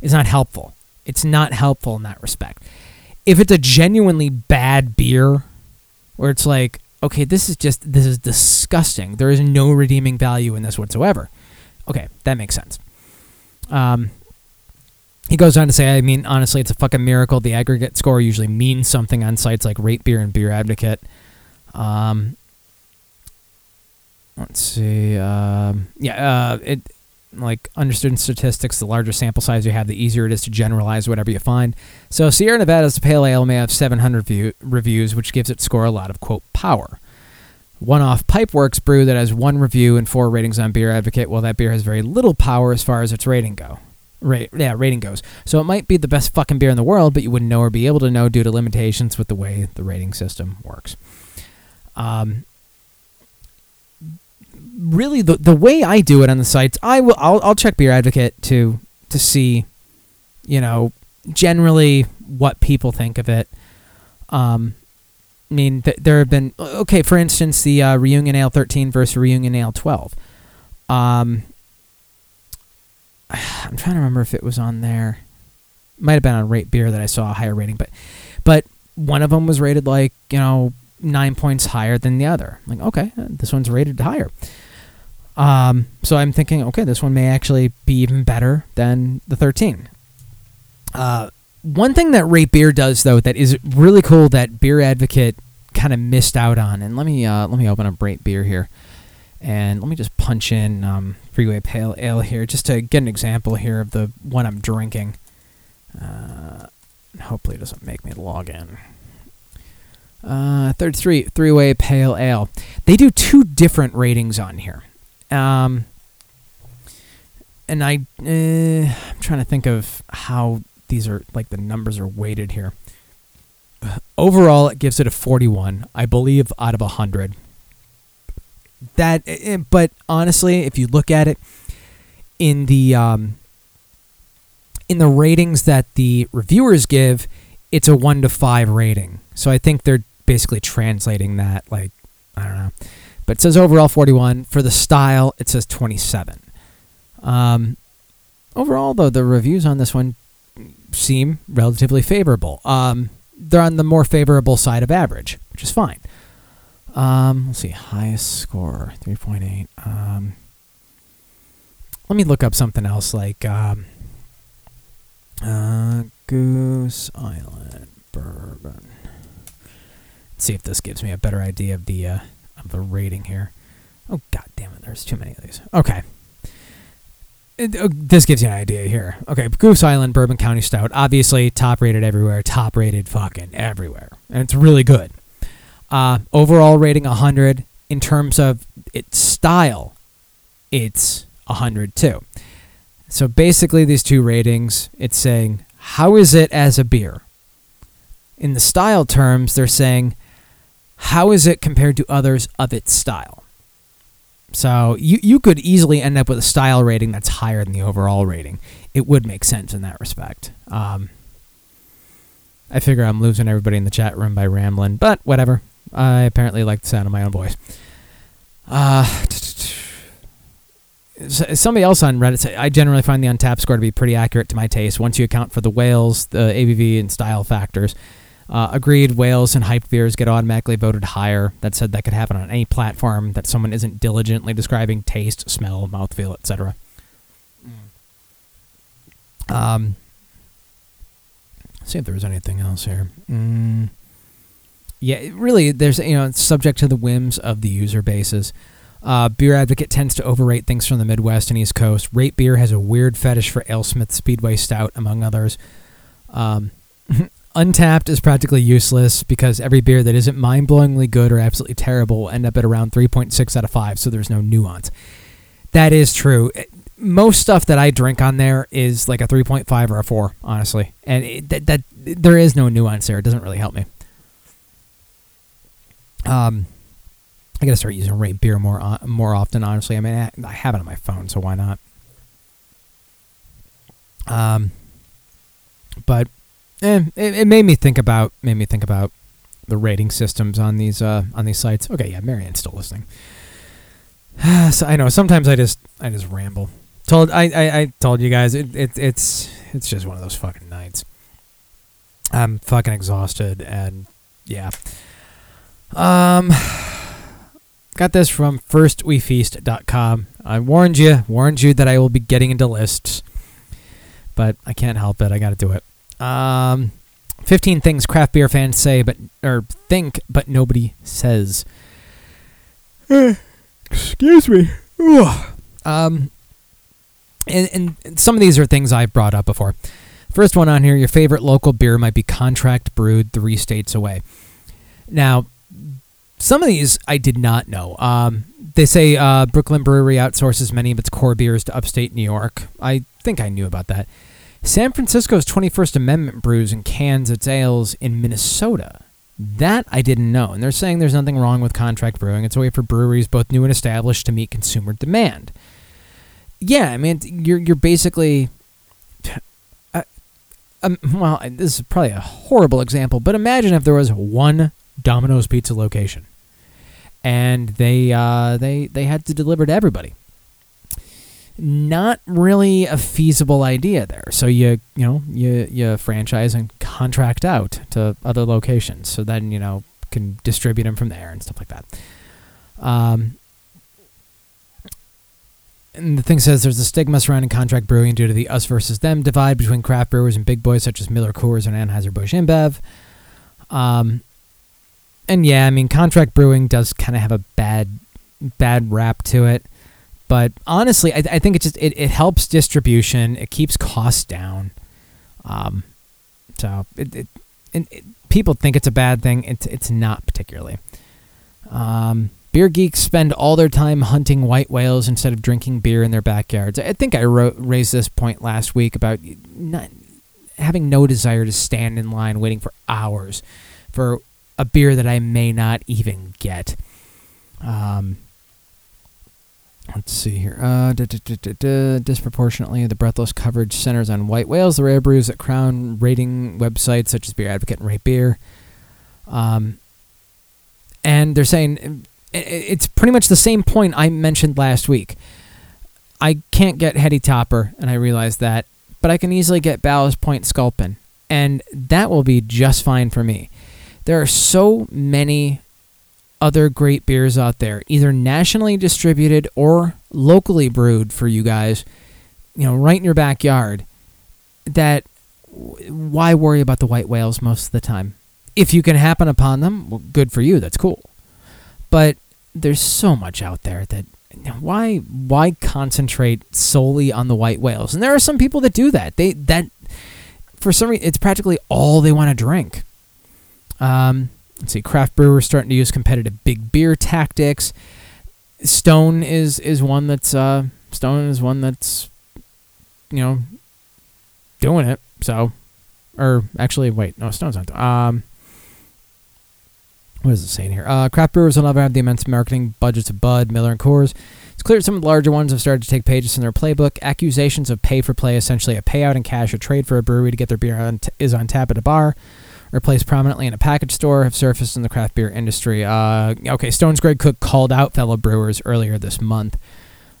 it's not helpful. It's not helpful in that respect. If it's a genuinely bad beer where it's like okay, this is just this is disgusting. There is no redeeming value in this whatsoever. Okay, that makes sense. Um, he goes on to say, I mean, honestly, it's a fucking miracle. The aggregate score usually means something on sites like Rate Beer and Beer Advocate. Um, let's see. Um, yeah, uh, it like understood statistics, the larger sample size you have, the easier it is to generalize whatever you find. So Sierra Nevada's Pale Ale may have 700 view- reviews, which gives its score a lot of quote power. One-off Pipeworks brew that has one review and four ratings on Beer Advocate. Well, that beer has very little power as far as its rating go. Rate, yeah, rating goes. So it might be the best fucking beer in the world, but you wouldn't know or be able to know due to limitations with the way the rating system works. Um, really the the way I do it on the sites, I will I'll, I'll check Beer Advocate to to see, you know, generally what people think of it. Um, I mean, th- there have been okay. For instance, the uh, Reunion Ale 13 versus Reunion Ale 12. Um, I'm trying to remember if it was on there. Might have been on Rate Beer that I saw a higher rating, but but one of them was rated like you know nine points higher than the other. Like, okay, this one's rated higher. Um, so I'm thinking, okay, this one may actually be even better than the 13. Uh, one thing that Rate Beer does though that is really cool that Beer Advocate kind of missed out on, and let me uh, let me open up Rate Beer here, and let me just punch in um, Freeway Pale Ale here just to get an example here of the one I'm drinking. Uh, hopefully, it doesn't make me log in. Uh, third three three way pale ale. They do two different ratings on here. Um, and I uh, I'm trying to think of how these are like the numbers are weighted here. Overall, it gives it a 41, I believe, out of 100. That, eh, but honestly, if you look at it in the um, in the ratings that the reviewers give, it's a one to five rating. So I think they're basically translating that like I don't know. But it says overall 41. For the style, it says 27. Um, overall, though, the reviews on this one seem relatively favorable. Um, they're on the more favorable side of average, which is fine. Um, let's see, highest score 3.8. Um, let me look up something else like um, uh, Goose Island Bourbon. Let's see if this gives me a better idea of the uh, of the rating here. Oh god damn it! There's too many of these. Okay. It- uh, this gives you an idea here. Okay, Goose Island Bourbon County Stout, obviously top rated everywhere, top rated fucking everywhere, and it's really good. Uh, overall rating 100. In terms of its style, it's 100 too. So basically, these two ratings, it's saying how is it as a beer. In the style terms, they're saying how is it compared to others of its style. So you you could easily end up with a style rating that's higher than the overall rating. It would make sense in that respect. Um, I figure I'm losing everybody in the chat room by rambling, but whatever. I apparently like the sound of my own voice. Uh, somebody else on Reddit said, I generally find the Untappd score to be pretty accurate to my taste once you account for the whales, the ABV, and style factors. Uh, agreed, whales and hype beers get automatically voted higher. That said, that could happen on any platform that someone isn't diligently describing taste, smell, mouthfeel, etc. Um, see if there was anything else here. Mm, yeah, really, there's you know, it's subject to the whims of the user bases. Uh, beer Advocate tends to overrate things from the Midwest and East Coast. Rate Beer has a weird fetish for AleSmith Speedway Stout, among others. Um, Untappd is practically useless because every beer that isn't mind blowingly good or absolutely terrible will end up at around 3.6 out of 5, so there's no nuance. That is true. Most stuff that I drink on there is like a 3.5 or a 4, honestly. And it, that, that there is no nuance there. It doesn't really help me. Um, I gotta start using rate beer more o- more often. Honestly, I mean, I, I have it on my phone, so why not? Um, but eh, it, it made me think about made me think about the rating systems on these uh on these sites. Okay, yeah, Marianne's still listening. so I know sometimes I just I just ramble. Told I I, I told you guys it, it it's it's just one of those fucking nights. I'm fucking exhausted and yeah. Um got this from firstwefeast.com. I warned you, warned you that I will be getting into lists. But I can't help it. I got to do it. Um 15 things craft beer fans say but or think but nobody says. Excuse me. Um, and, and some of these are things I've brought up before. First one on here your favorite local beer might be contract brewed three states away. Now, some of these I did not know. Um, they say uh, Brooklyn Brewery outsources many of its core beers to upstate New York. I think I knew about that. San Francisco's 21st Amendment brews and cans its ales in Minnesota. That I didn't know. And they're saying there's nothing wrong with contract brewing. It's a way for breweries, both new and established, to meet consumer demand. Yeah, I mean, you're you're basically. Uh, um, well, this is probably a horrible example, but imagine if there was one Domino's Pizza location, and they uh, they they had to deliver to everybody. Not really a feasible idea there. So you you know you you franchise and contract out to other locations, so then you know can distribute them from there and stuff like that. Um, and the thing says there's a stigma surrounding contract brewing due to the us versus them divide between craft brewers and big boys such as Miller Coors and Anheuser-Busch InBev. Um, and yeah, I mean, contract brewing does kind of have a bad, bad rap to it. But honestly, I, I think it just it, it helps distribution. It keeps costs down. Um, so it, it, it, people think it's a bad thing. It's it's not particularly. Um, beer geeks spend all their time hunting white whales instead of drinking beer in their backyards. I think I wrote raised this point last week about not having no desire to stand in line waiting for hours for a beer that I may not even get. Um, let's see here. Uh, da, da, da. Disproportionately, the breathless coverage centers on white whales, the rare brews that crown rating websites such as Beer Advocate and Rate Beer. Um, and they're saying i- it's pretty much the same point I mentioned last week. I can't get Heady Topper, and I realize that, but I can easily get Ballast Point Sculpin, and that will be just fine for me. There are so many other great beers out there, either nationally distributed or locally brewed for you guys, you know, right in your backyard, that why worry about the white whales most of the time? If you can happen upon them, well, good for you, that's cool. But there's so much out there that why why concentrate solely on the white whales? And there are some people that do that. They that for some reason it's practically all they want to drink. Um, let's see, craft brewers starting to use competitive big beer tactics. Stone is is one that's uh, Stone is one that's you know doing it. So, or actually, wait, no, Stone's not. Um, what is it saying here? Uh, craft brewers will never have the immense marketing budgets of Bud, Miller, and Coors. It's clear some of the larger ones have started to take pages from their playbook. Accusations of pay for play, essentially a payout in cash or trade for a brewery to get their beer on t- is on tap at a bar or placed prominently in a package store, have surfaced in the craft beer industry. Uh, okay, Stone's Greg Koch called out fellow brewers earlier this month.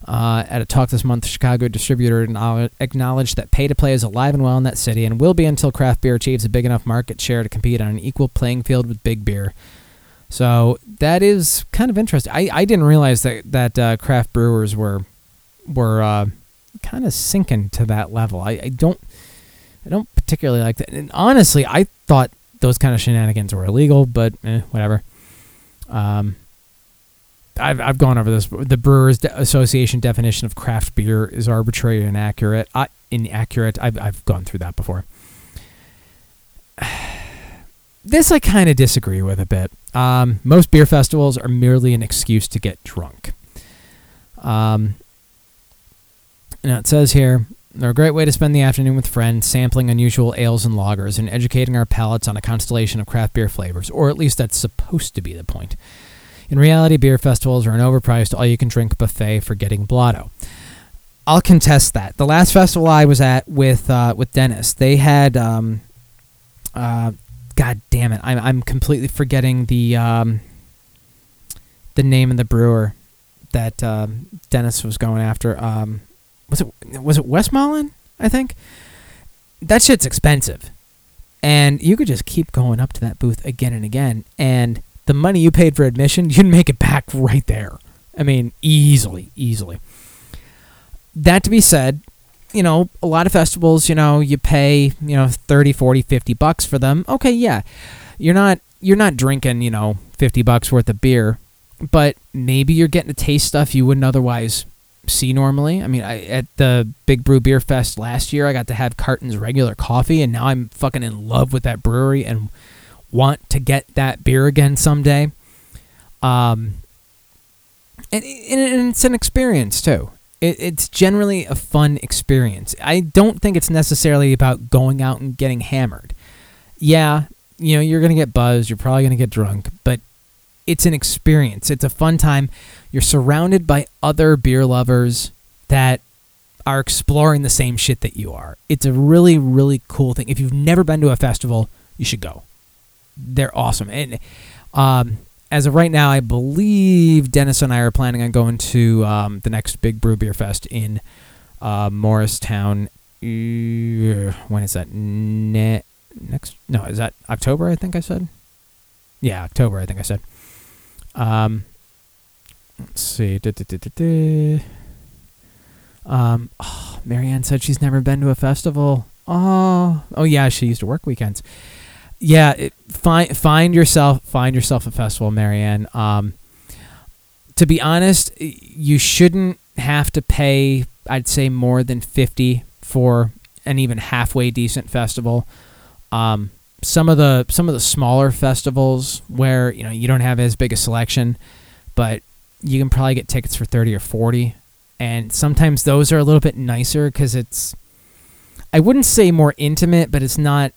Uh, at a talk this month, Chicago distributor acknowledge- acknowledged that pay to play is alive and well in that city and will be until craft beer achieves a big enough market share to compete on an equal playing field with big beer. So that is kind of interesting. I, I didn't realize that that uh, craft brewers were were uh, kind of sinking to that level. I, I don't I don't particularly like that. And honestly, I thought those kind of shenanigans were illegal, but eh, whatever. Um, I've, I've gone over this. The Brewers Association definition of craft beer is arbitrary and inaccurate. I, inaccurate. I've, I've gone through that before. This I kind of disagree with a bit. Um, most beer festivals are merely an excuse to get drunk. Um, now it says here they're a great way to spend the afternoon with friends, sampling unusual ales and lagers, and educating our palates on a constellation of craft beer flavors, or at least that's supposed to be the point. In reality, beer festivals are an overpriced, all you can drink buffet for getting blotto. I'll contest that. The last festival I was at with uh, with Dennis, they had, um, uh, God damn it, I'm I'm completely forgetting the um, the name of the brewer that um Dennis was going after. Um, was it was it Westmoreland? I think that shit's expensive, and you could just keep going up to that booth again and again, and the money you paid for admission, you'd make it back right there. I mean, easily, easily. That to be said, you know, a lot of festivals, you know, you pay, you know, 30, 40, 50 bucks for them. Okay, yeah. You're not you're not drinking, you know, 50 bucks worth of beer, but maybe you're getting to taste stuff you wouldn't otherwise see normally. I mean, I, at the Big Brew Beer Fest last year, I got to have Carton's regular coffee, and now I'm fucking in love with that brewery and want to get that beer again someday. Um, and, and it's an experience too. It, it's generally a fun experience. I don't think it's necessarily about going out and getting hammered. Yeah, you know, you're to get buzzed, you're probably to get drunk, but it's an experience. It's a fun time. You're surrounded by other beer lovers that are exploring the same shit that you are. It's a really, really cool thing. If you've never been to a festival, you should go. They're awesome. And um, as of right now, I believe Dennis and I are planning on going to um, the next Big Brew Beer Fest in uh, Morristown. When is that? Ne- next? No, is that October? I think I said. Yeah, October. I think I said. Um, let's see. Da, da, da. Um, oh, Marianne said she's never been to a festival. Oh, oh yeah, she used to work weekends. Yeah, it, find find yourself find yourself a festival, Marianne. Um, to be honest, you shouldn't have to pay. I'd say more than fifty for an even halfway decent festival. Um, some of the some of the smaller festivals where you know you don't have as big a selection, but you can probably get tickets for thirty or forty, and sometimes those are a little bit nicer because it's. I wouldn't say more intimate, but it's not.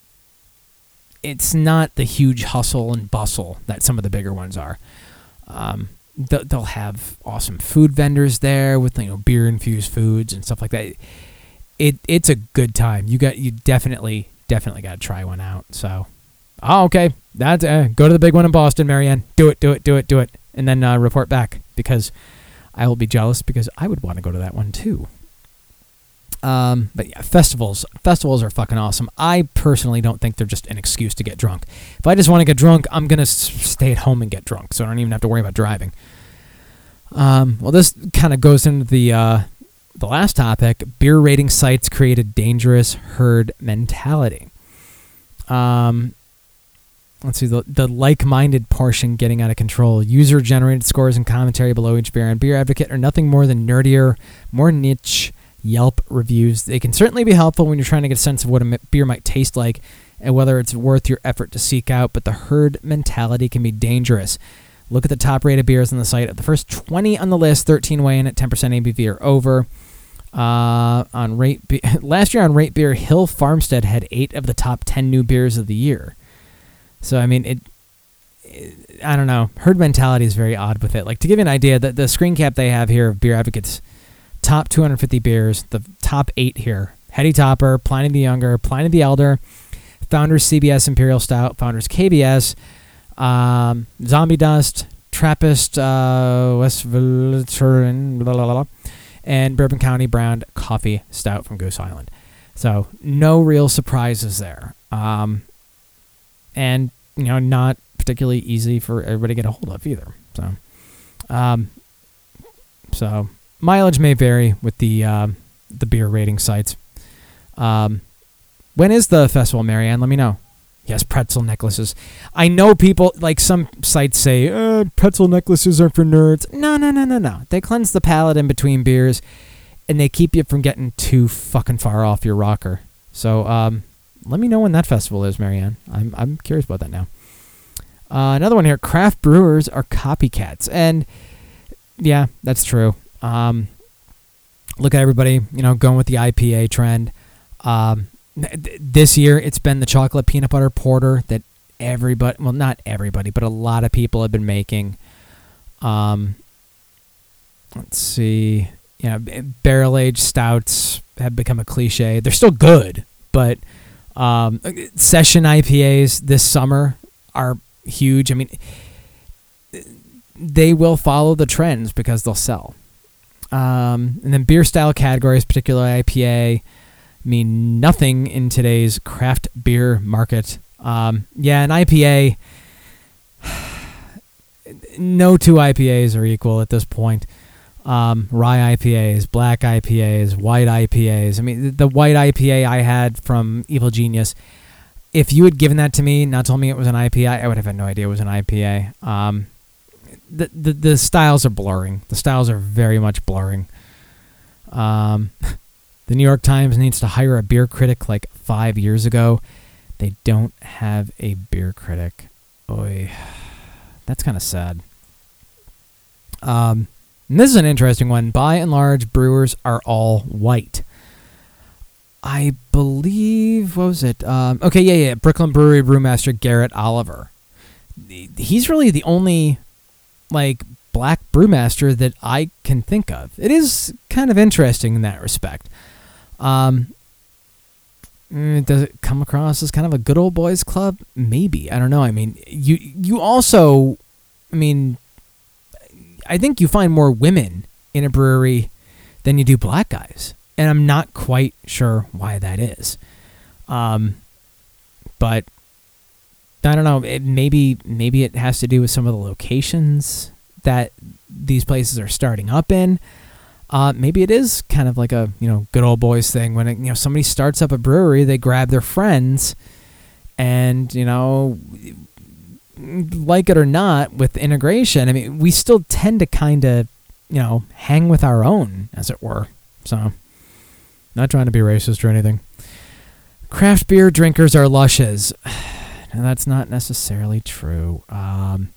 It's not the huge hustle and bustle that some of the bigger ones are. Um, they'll have awesome food vendors there with you know beer infused foods and stuff like that. It it's a good time. You got you definitely definitely got to try one out. So, oh okay, that's uh, go to the big one in Boston, Marianne. Do it, do it, do it, do it, and then uh, report back because I will be jealous because I would want to go to that one too. Um, but yeah, festivals festivals are fucking awesome. I personally don't think they're just an excuse to get drunk. If I just want to get drunk, I'm gonna stay at home and get drunk, so I don't even have to worry about driving. Um, well, this kind of goes into the uh, the last topic. Beer rating sites create a dangerous herd mentality. Um, let's see the the like-minded portion getting out of control. User-generated scores and commentary below each beer and Beer Advocate are nothing more than nerdier, more niche Yelp reviews. They can certainly be helpful when you're trying to get a sense of what a beer might taste like and whether it's worth your effort to seek out. But the herd mentality can be dangerous. Look at the top rated beers on the site. The first 20 on the list, 13 weigh in at 10% ABV or over. Uh, on rate Be- last year on Rate Beer, Hill Farmstead had eight of the top 10 new beers of the year. So I mean, it, it. I don't know. Herd mentality is very odd with it. Like to give you an idea, that the screen cap they have here of Beer Advocates top 250 beers, the top eight here: Heady Topper, Pliny the Younger, Pliny the Elder, Founders CBS Imperial Stout, Founders KBS, um, Zombie Dust, Trappist uh, Westvleteren, blah, blah, blah, and Bourbon County Brown Coffee Stout from Goose Island. So no real surprises there. Um, and you know, not particularly easy for everybody to get a hold of either. So, um, so mileage may vary with the um, the beer rating sites. Um, when is the festival, Marianne? Let me know. Yes, pretzel necklaces. I know people like some sites say uh, pretzel necklaces are for nerds. No, no, no, no, no. They cleanse the palate in between beers, and they keep you from getting too fucking far off your rocker. So, um, let me know when that festival is, Marianne. I'm I'm curious about that now. Uh, another one here: craft brewers are copycats, and yeah, that's true. Um, look at everybody, you know, going with the IPA trend. Um, th- this year, it's been the chocolate peanut butter porter that everybody, well, not everybody, but a lot of people have been making. Um, let's see, you know, barrel aged stouts have become a cliche. They're still good, but um, session IPAs this summer are huge. I mean, they will follow the trends because they'll sell. Um, and then beer style categories, particularly IPA, mean nothing in today's craft beer market. Um, yeah, an IPA, no two IPAs are equal at this point. Um, rye IPAs, black IPAs, white IPAs. I mean, the white IPA I had from Evil Genius, if you had given that to me, not told me it was an IPA, I would have had no idea it was an IPA. Um, the, the the styles are blurring. The styles are very much blurring. Um, the New York Times needs to hire a beer critic like five years ago. They don't have a beer critic. Oy, that's kind of sad. Um, and this is an interesting one. By and large, brewers are all white. I believe what was it? Um, okay, yeah, yeah. Brooklyn Brewery brewmaster Garrett Oliver. He's really the only like black brewmaster that I can think of. It is kind of interesting in that respect. Um, mm, does it come across as kind of a good old boys club? Maybe I don't know. I mean, you you also, I mean, I think you find more women in a brewery than you do black guys, and I'm not quite sure why that is. Um, but I don't know. It, maybe maybe it has to do with some of the locations that these places are starting up in. Uh, maybe it is kind of like a you know good old boys thing when it, you know somebody starts up a brewery, they grab their friends, and you know like it or not with integration. I mean, we still tend to kind of you know hang with our own, as it were. So, not trying to be racist or anything. Craft beer drinkers are lushes. And that's not necessarily true. Um,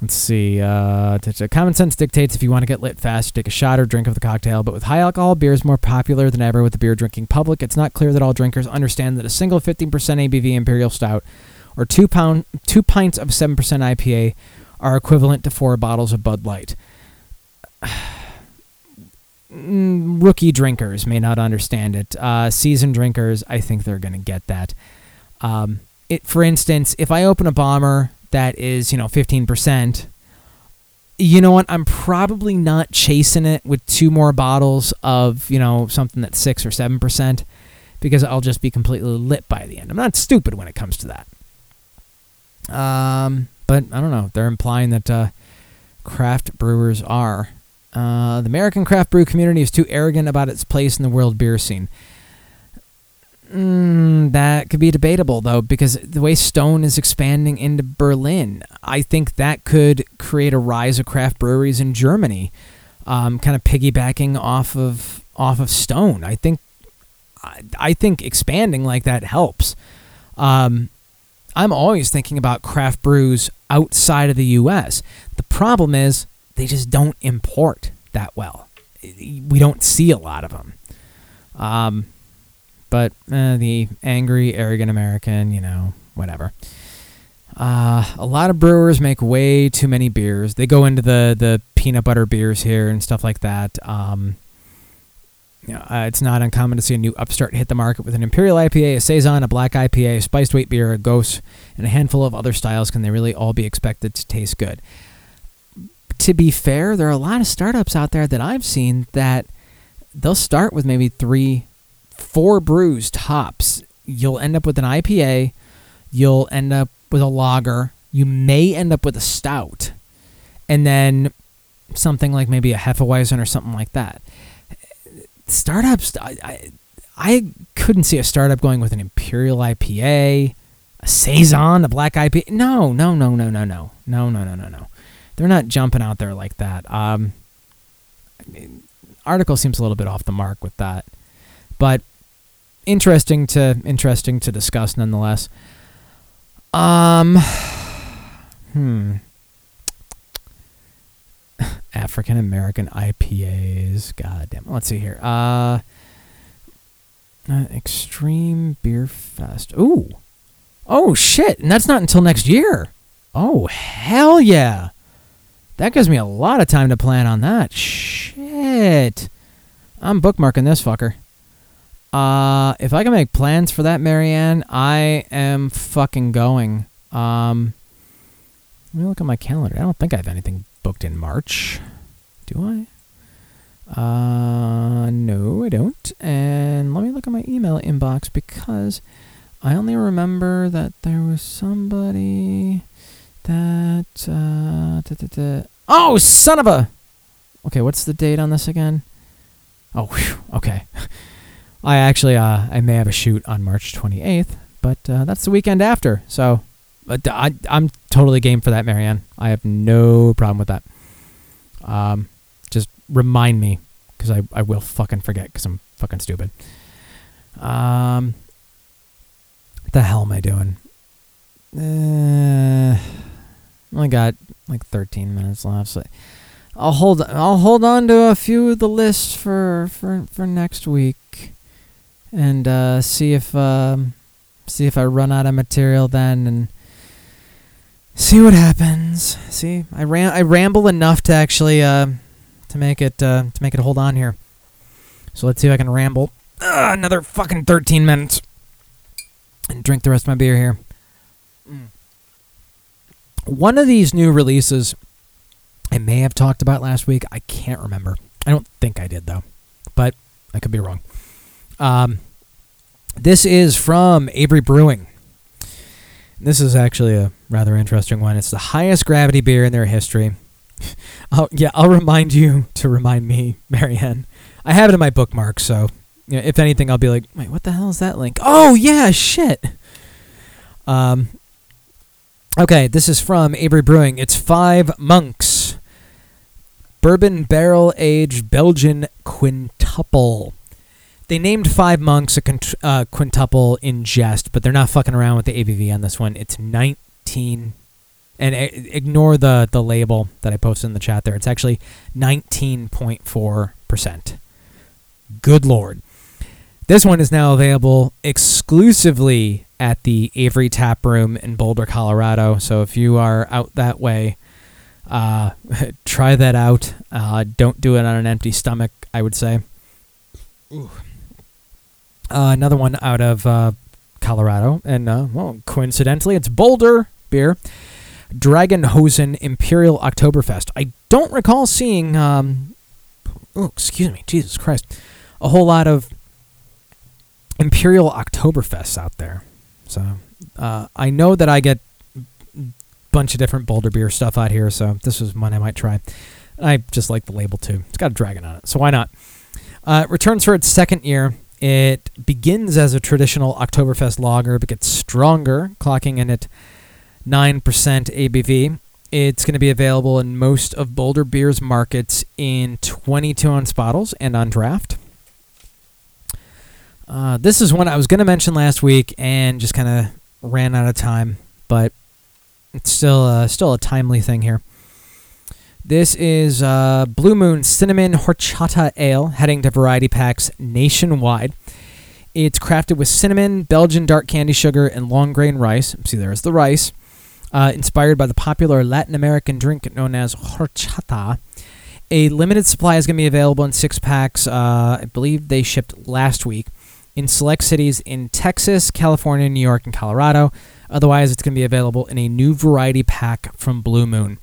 let's see. Uh, common sense dictates if you want to get lit fast, take a shot or drink of the cocktail. But with high alcohol beers more popular than ever with the beer drinking public, it's not clear that all drinkers understand that a single 15% ABV imperial stout or two pound two pints of 7% IPA are equivalent to four bottles of Bud Light. Rookie drinkers may not understand it. Uh, seasoned drinkers, I think they're going to get that. Um, it, for instance, if I open a bomber that is, you know, 15%, you know what? I'm probably not chasing it with two more bottles of, you know, something that's 6 or 7% because I'll just be completely lit by the end. I'm not stupid when it comes to that. Um, but I don't know. They're implying that uh, craft brewers are. Uh, the American craft brew community is too arrogant about its place in the world beer scene. Mm, that could be debatable though, because the way Stone is expanding into Berlin, I think that could create a rise of craft breweries in Germany, um, kind of piggybacking off of off of Stone. I think, I, I think expanding like that helps. Um, I'm always thinking about craft brews outside of the U.S. The problem is they just don't import that well. We don't see a lot of them. Um, but uh, the angry, arrogant American, you know, whatever. Uh, a lot of brewers make way too many beers. They go into the, the peanut butter beers here and stuff like that. Um, uh, it's not uncommon to see a new upstart hit the market with an imperial IPA, a saison, a black IPA, a spiced wheat beer, a gose, and a handful of other styles. Can they really all be expected to taste good? To be fair, there are a lot of startups out there that I've seen that they'll start with maybe three four brews tops. You'll end up with an IPA. You'll end up with a lager. You may end up with a stout, and then something like maybe a Hefeweizen or something like that. Startups, I, I, I couldn't see a startup going with an Imperial IPA. a saison, a black IPA. No, no, no, no, no, no, no, no, no, no, no. They're not jumping out there like that. Um, article seems a little bit off the mark with that, but interesting to interesting to discuss nonetheless. Um, hmm. African American IPAs. God damn. Let's see here. Uh, uh, Extreme Beer Fest. Ooh. Oh shit! And that's not until next year. Oh hell yeah! That gives me a lot of time to plan on that. Shit. I'm bookmarking this fucker. Uh, if I can make plans for that, Marianne, I am fucking going. Um, let me look at my calendar. I don't think I have anything booked in March. Do I? Uh, no, I don't. And let me look at my email inbox because I only remember that there was somebody that. Uh, da, da, da. Oh, son of a. Okay, what's the date on this again? Oh, whew, okay. I actually, uh, I may have a shoot on March 28th, but uh, that's the weekend after. So, but I, I'm totally game for that, Marianne. I have no problem with that. Um, just remind me because I, I will fucking forget because I'm fucking stupid. Um, the hell am I doing? Uh, only got like 13 minutes left. So I'll hold I'll hold on to a few of the lists for for for next week, and uh, see if um, see if I run out of material then and see what happens. See, I ram I ramble enough to actually uh, to make it uh, to make it hold on here. So let's see if I can ramble another fucking 13 minutes and drink the rest of my beer here. One of these new releases I may have talked about last week. I can't remember. I don't think I did though, but I could be wrong. Um, this is from Avery Brewing. This is actually a rather interesting one. It's the highest gravity beer in their history. Oh yeah, I'll remind you to remind me, Marianne. I have it in my bookmark, so you know, if anything, I'll be like, wait, what the hell is that link? Oh yeah, shit. Um. Okay, this is from Avery Brewing. It's five monks. Bourbon barrel aged Belgian quintuple. They named Five Monks a uh, quintuple in jest, but they're not fucking around with the ABV on this one. It's 19, and ignore the the label that I posted in the chat there. It's actually 19.4 percent. Good lord. This one is now available exclusively at the Avery Tap Room in Boulder, Colorado. So if you are out that way, uh, try that out. Uh, don't do it on an empty stomach, I would say. Ooh. Uh, another one out of uh, Colorado, and uh, well, coincidentally, it's Boulder beer. Dragonhosen Imperial Oktoberfest. I don't recall seeing. Um, oh, excuse me, Jesus Christ, a whole lot of Imperial Oktoberfests out there. So uh, I know that I get a bunch of different Boulder beer stuff out here. So this was one I might try. I just like the label too. It's got a dragon on it, so why not? Uh, returns for its second year. It begins as a traditional Oktoberfest lager, but gets stronger, clocking in at 9% ABV. It's going to be available in most of Boulder Beer's markets in 22 ounce bottles and on draft. Uh, this is one I was going to mention last week and just kind of ran out of time, but it's still uh, still a timely thing here. This is uh, Blue Moon Cinnamon Horchata Ale, heading to variety packs nationwide. It's crafted with cinnamon, Belgian dark candy sugar, and long grain rice. See, there's the rice. Uh, inspired by the popular Latin American drink known as horchata. A limited supply is going to be available in six packs. Uh, I believe they shipped last week in select cities in Texas, California, New York, and Colorado. Otherwise, it's going to be available in a new variety pack from Blue Moon.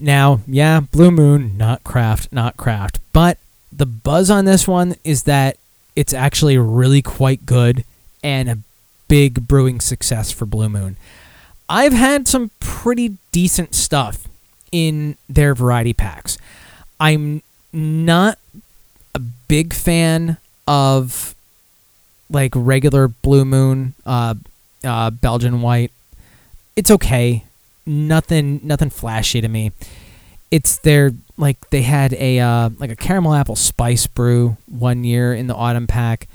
Now, yeah, Blue Moon, not craft, not craft. But the buzz on this one is that it's actually really quite good and a big brewing success for Blue Moon. I've had some pretty decent stuff in their variety packs. I'm not a big fan of like regular Blue Moon uh, uh, Belgian white. It's okay. Nothing nothing flashy to me. It's their like they had a uh, like a caramel apple spice brew one year in the autumn pack.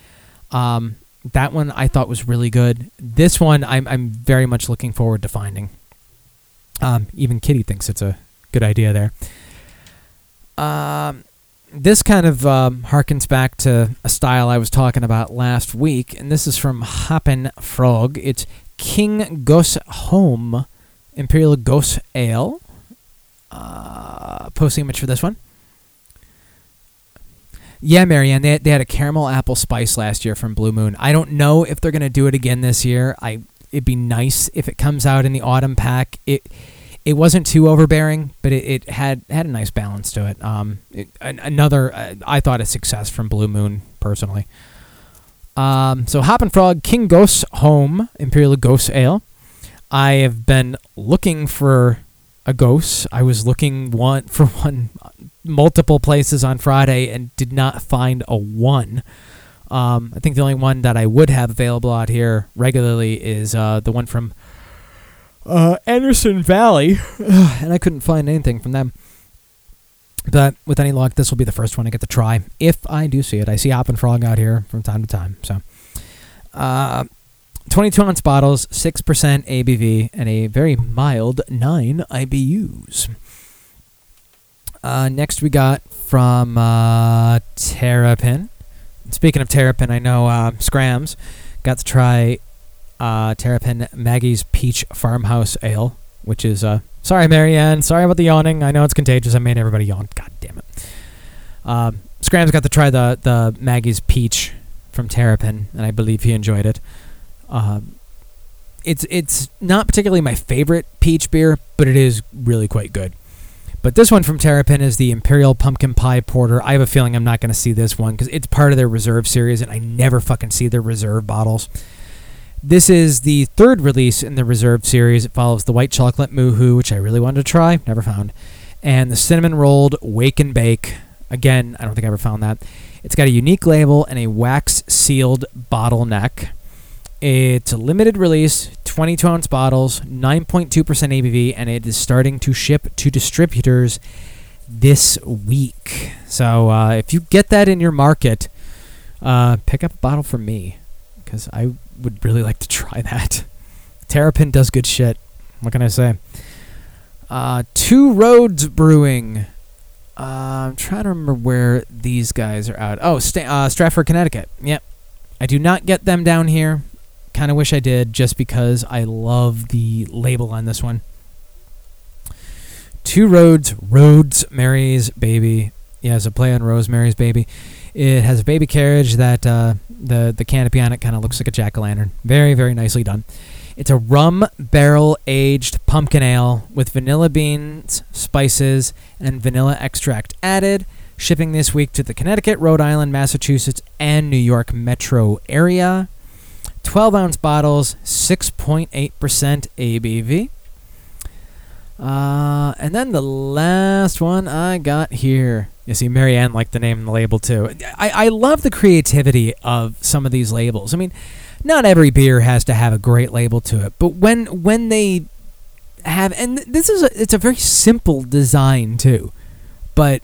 Um, that one I thought was really good. This one I'm I'm very much looking forward to finding. Um, even Kitty thinks it's a good idea there. Um, this kind of um, harkens back to a style I was talking about last week, and this is from Hoppin' Frog. It's King Gose Home Imperial Gose Ale. Uh, posting image for this one. Yeah, Marianne, they, they had a caramel apple spice last year from Blue Moon. I don't know if they're gonna do it again this year. I it'd be nice if it comes out in the autumn pack. It it wasn't too overbearing, but it, it had had a nice balance to it. Um, it, an, another uh, I thought a success from Blue Moon personally. Um, so Hoppin' Frog King Gose Home Imperial Gose Ale. I have been looking for a gose. I was looking one for one multiple places on Friday and did not find a one. Um, I think the only one that I would have available out here regularly is uh, the one from uh, Anderson Valley, and I couldn't find anything from them. But with any luck, this will be the first one I get to try if I do see it. I see Hoppin' Frog out here from time to time. So, uh, 22 ounce bottles, 6% ABV, and a very mild 9 IBUs. Uh, next, we got from uh, Terrapin. Speaking of Terrapin, I know uh, Scrams got to try uh, Terrapin Maggie's Peach Farmhouse Ale, which is uh, sorry, Marianne, sorry about the yawning. I know it's contagious. I made everybody yawn. God damn it. Um, Scrams got to try the the Maggie's Peach from Terrapin, and I believe he enjoyed it. Um, it's it's not particularly my favorite peach beer, but it is really quite good. But this one from Terrapin is the Imperial Pumpkin Pie Porter. I have a feeling I'm not going to see this one because it's part of their reserve series, and I never fucking see their reserve bottles. This is the third release in the reserve series. It follows the white chocolate moohoo, which I really wanted to try, never found, and the cinnamon rolled wake and bake. Again, I don't think I ever found that. It's got a unique label and a wax sealed bottleneck. It's a limited release, 22 ounce bottles, 9.2% ABV, and it is starting to ship to distributors this week. So uh, if you get that in your market, uh, pick up a bottle from me because I would really like to try that. Terrapin does good shit. What can I say? Uh, Two Roads Brewing. Uh, I'm trying to remember where these guys are out. Oh, Sta- uh, Stratford, Connecticut. Yep. I do not get them down here. Kind of wish I did just because I love the label on this one. Two Roads, Roadsmary's Baby. Yeah, it's a play on Rosemary's Baby. It has a baby carriage that uh, the the canopy on it kind of looks like a jack o' lantern. Very very nicely done. It's a rum barrel aged pumpkin ale with vanilla beans, spices, and vanilla extract added. Shipping this week to the Connecticut, Rhode Island, Massachusetts, and New York metro area. 12 ounce bottles, 6.8% ABV. Uh, and then the last one I got here. You see, Marianne liked the name and the label too. I, I love the creativity of some of these labels. I mean, not every beer has to have a great label to it, but when when they have, and this is a, it's a very simple design too, but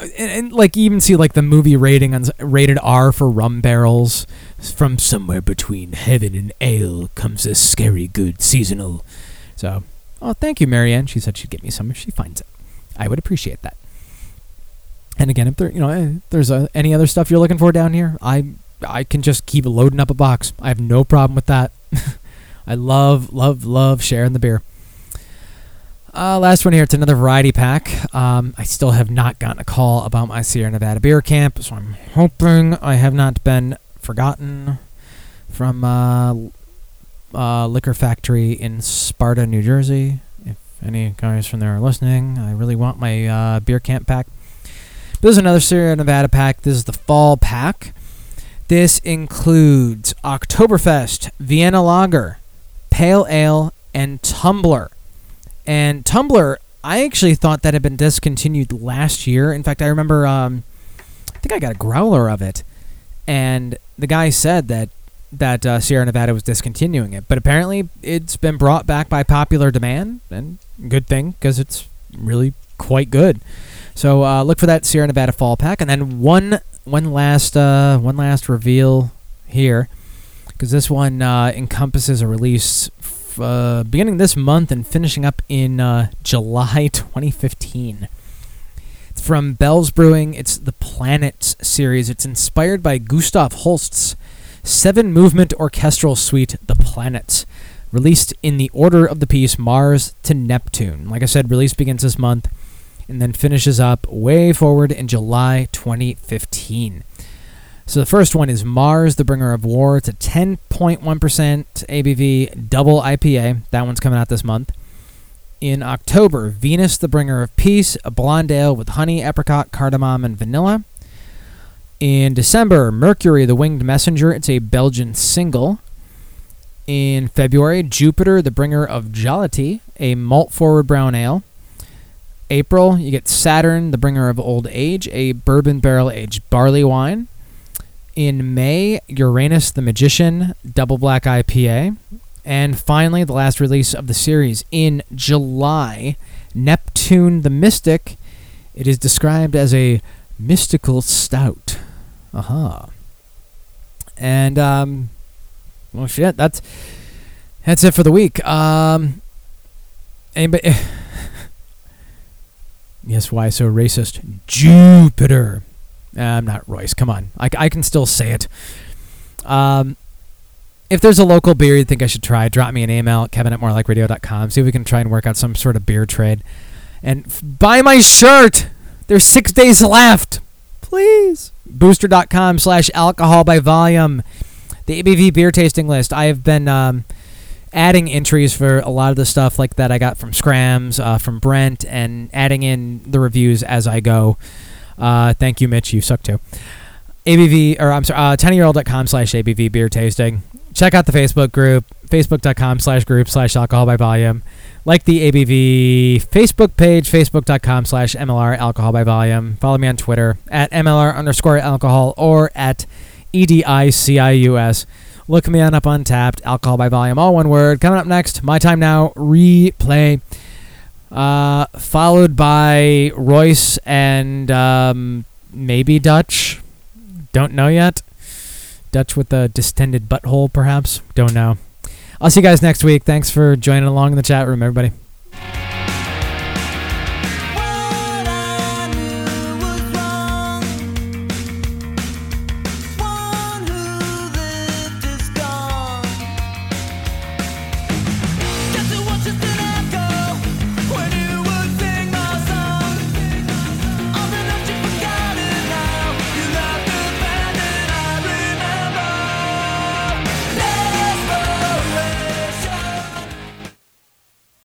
and, and like even see like the movie rating on rated R for rum barrels from somewhere between heaven and ale comes a scary good seasonal. So, oh, thank you, Marianne. She said she'd get me some if she finds it. I would appreciate that. And again, if there, you know, if there's uh, any other stuff you're looking for down here, I I can just keep loading up a box. I have no problem with that. I love, love, love sharing the beer. Uh, last one here. It's another variety pack. Um, I still have not gotten a call about my Sierra Nevada beer camp, so I'm hoping I have not been forgotten from uh, uh, Liquor Factory in Sparta, New Jersey. If any guys from there are listening, I really want my uh, beer camp pack. This is another Sierra Nevada pack. This is the fall pack. This includes Oktoberfest, Vienna Lager, Pale Ale, and Tumbler. And Tumbler, I actually thought that had been discontinued last year. In fact, I remember, um, I think I got a growler of it, and the guy said that that uh, Sierra Nevada was discontinuing it, but apparently it's been brought back by popular demand, and good thing because it's really quite good. So uh, look for that Sierra Nevada fall pack, and then one one last uh, one last reveal here, because this one uh, encompasses a release uh, beginning this month and finishing up in uh, July 2015. It's from Bell's Brewing. It's the Planets series. It's inspired by Gustav Holst's seven movement orchestral suite, The Planets, released in the order of the piece Mars to Neptune. Like I said, release begins this month and then finishes up way forward in July 2015. So the first one is Mars, the Bringer of War. It's a 10.1% ABV double IPA. That one's coming out this month. In October, Venus, the Bringer of Peace, a blonde ale with honey, apricot, cardamom, and vanilla. In December, Mercury, the Winged Messenger. It's a Belgian single. In February, Jupiter, the Bringer of Jollity, a malt forward brown ale. April, you get Saturn, the Bringer of Old Age, a bourbon barrel aged barley wine. In May, Uranus, the Magician, double black IPA. And finally, the last release of the series in July, Neptune the Mystic. It is described as a mystical stout. Aha. And um well shit, that's that's it for the week. Um anybody Yes, why so racist? Jupiter. I'm not Royce. Come on. I, I can still say it. Um if there's a local beer you think I should try, drop me an email at kevin at morelikeradio.com. See if we can try and work out some sort of beer trade. And f- buy my shirt! There's six days left. Please. Booster.com slash alcohol by volume. The ABV beer tasting list. I have been um, adding entries for a lot of the stuff like that I got from Scrams, uh, from Brent, and adding in the reviews as I go. Uh, thank you, Mitch. You suck too. ABV, or I'm sorry, uh, tinyurl.com slash ABV beer tasting. Check out the Facebook group, facebook.com slash group slash alcohol by volume. Like the ABV Facebook page, facebook.com slash MLR alcohol by volume. Follow me on Twitter at MLR underscore alcohol or at EDICIUS. Look me on up Untappd, alcohol by volume, all one word. Coming up next, My Time Now, replay. Uh, followed by Royce and um, maybe Dutch. Don't know yet. Dutch with a distended butthole, perhaps. Don't know. I'll see you guys next week. Thanks for joining along in the chat room, everybody.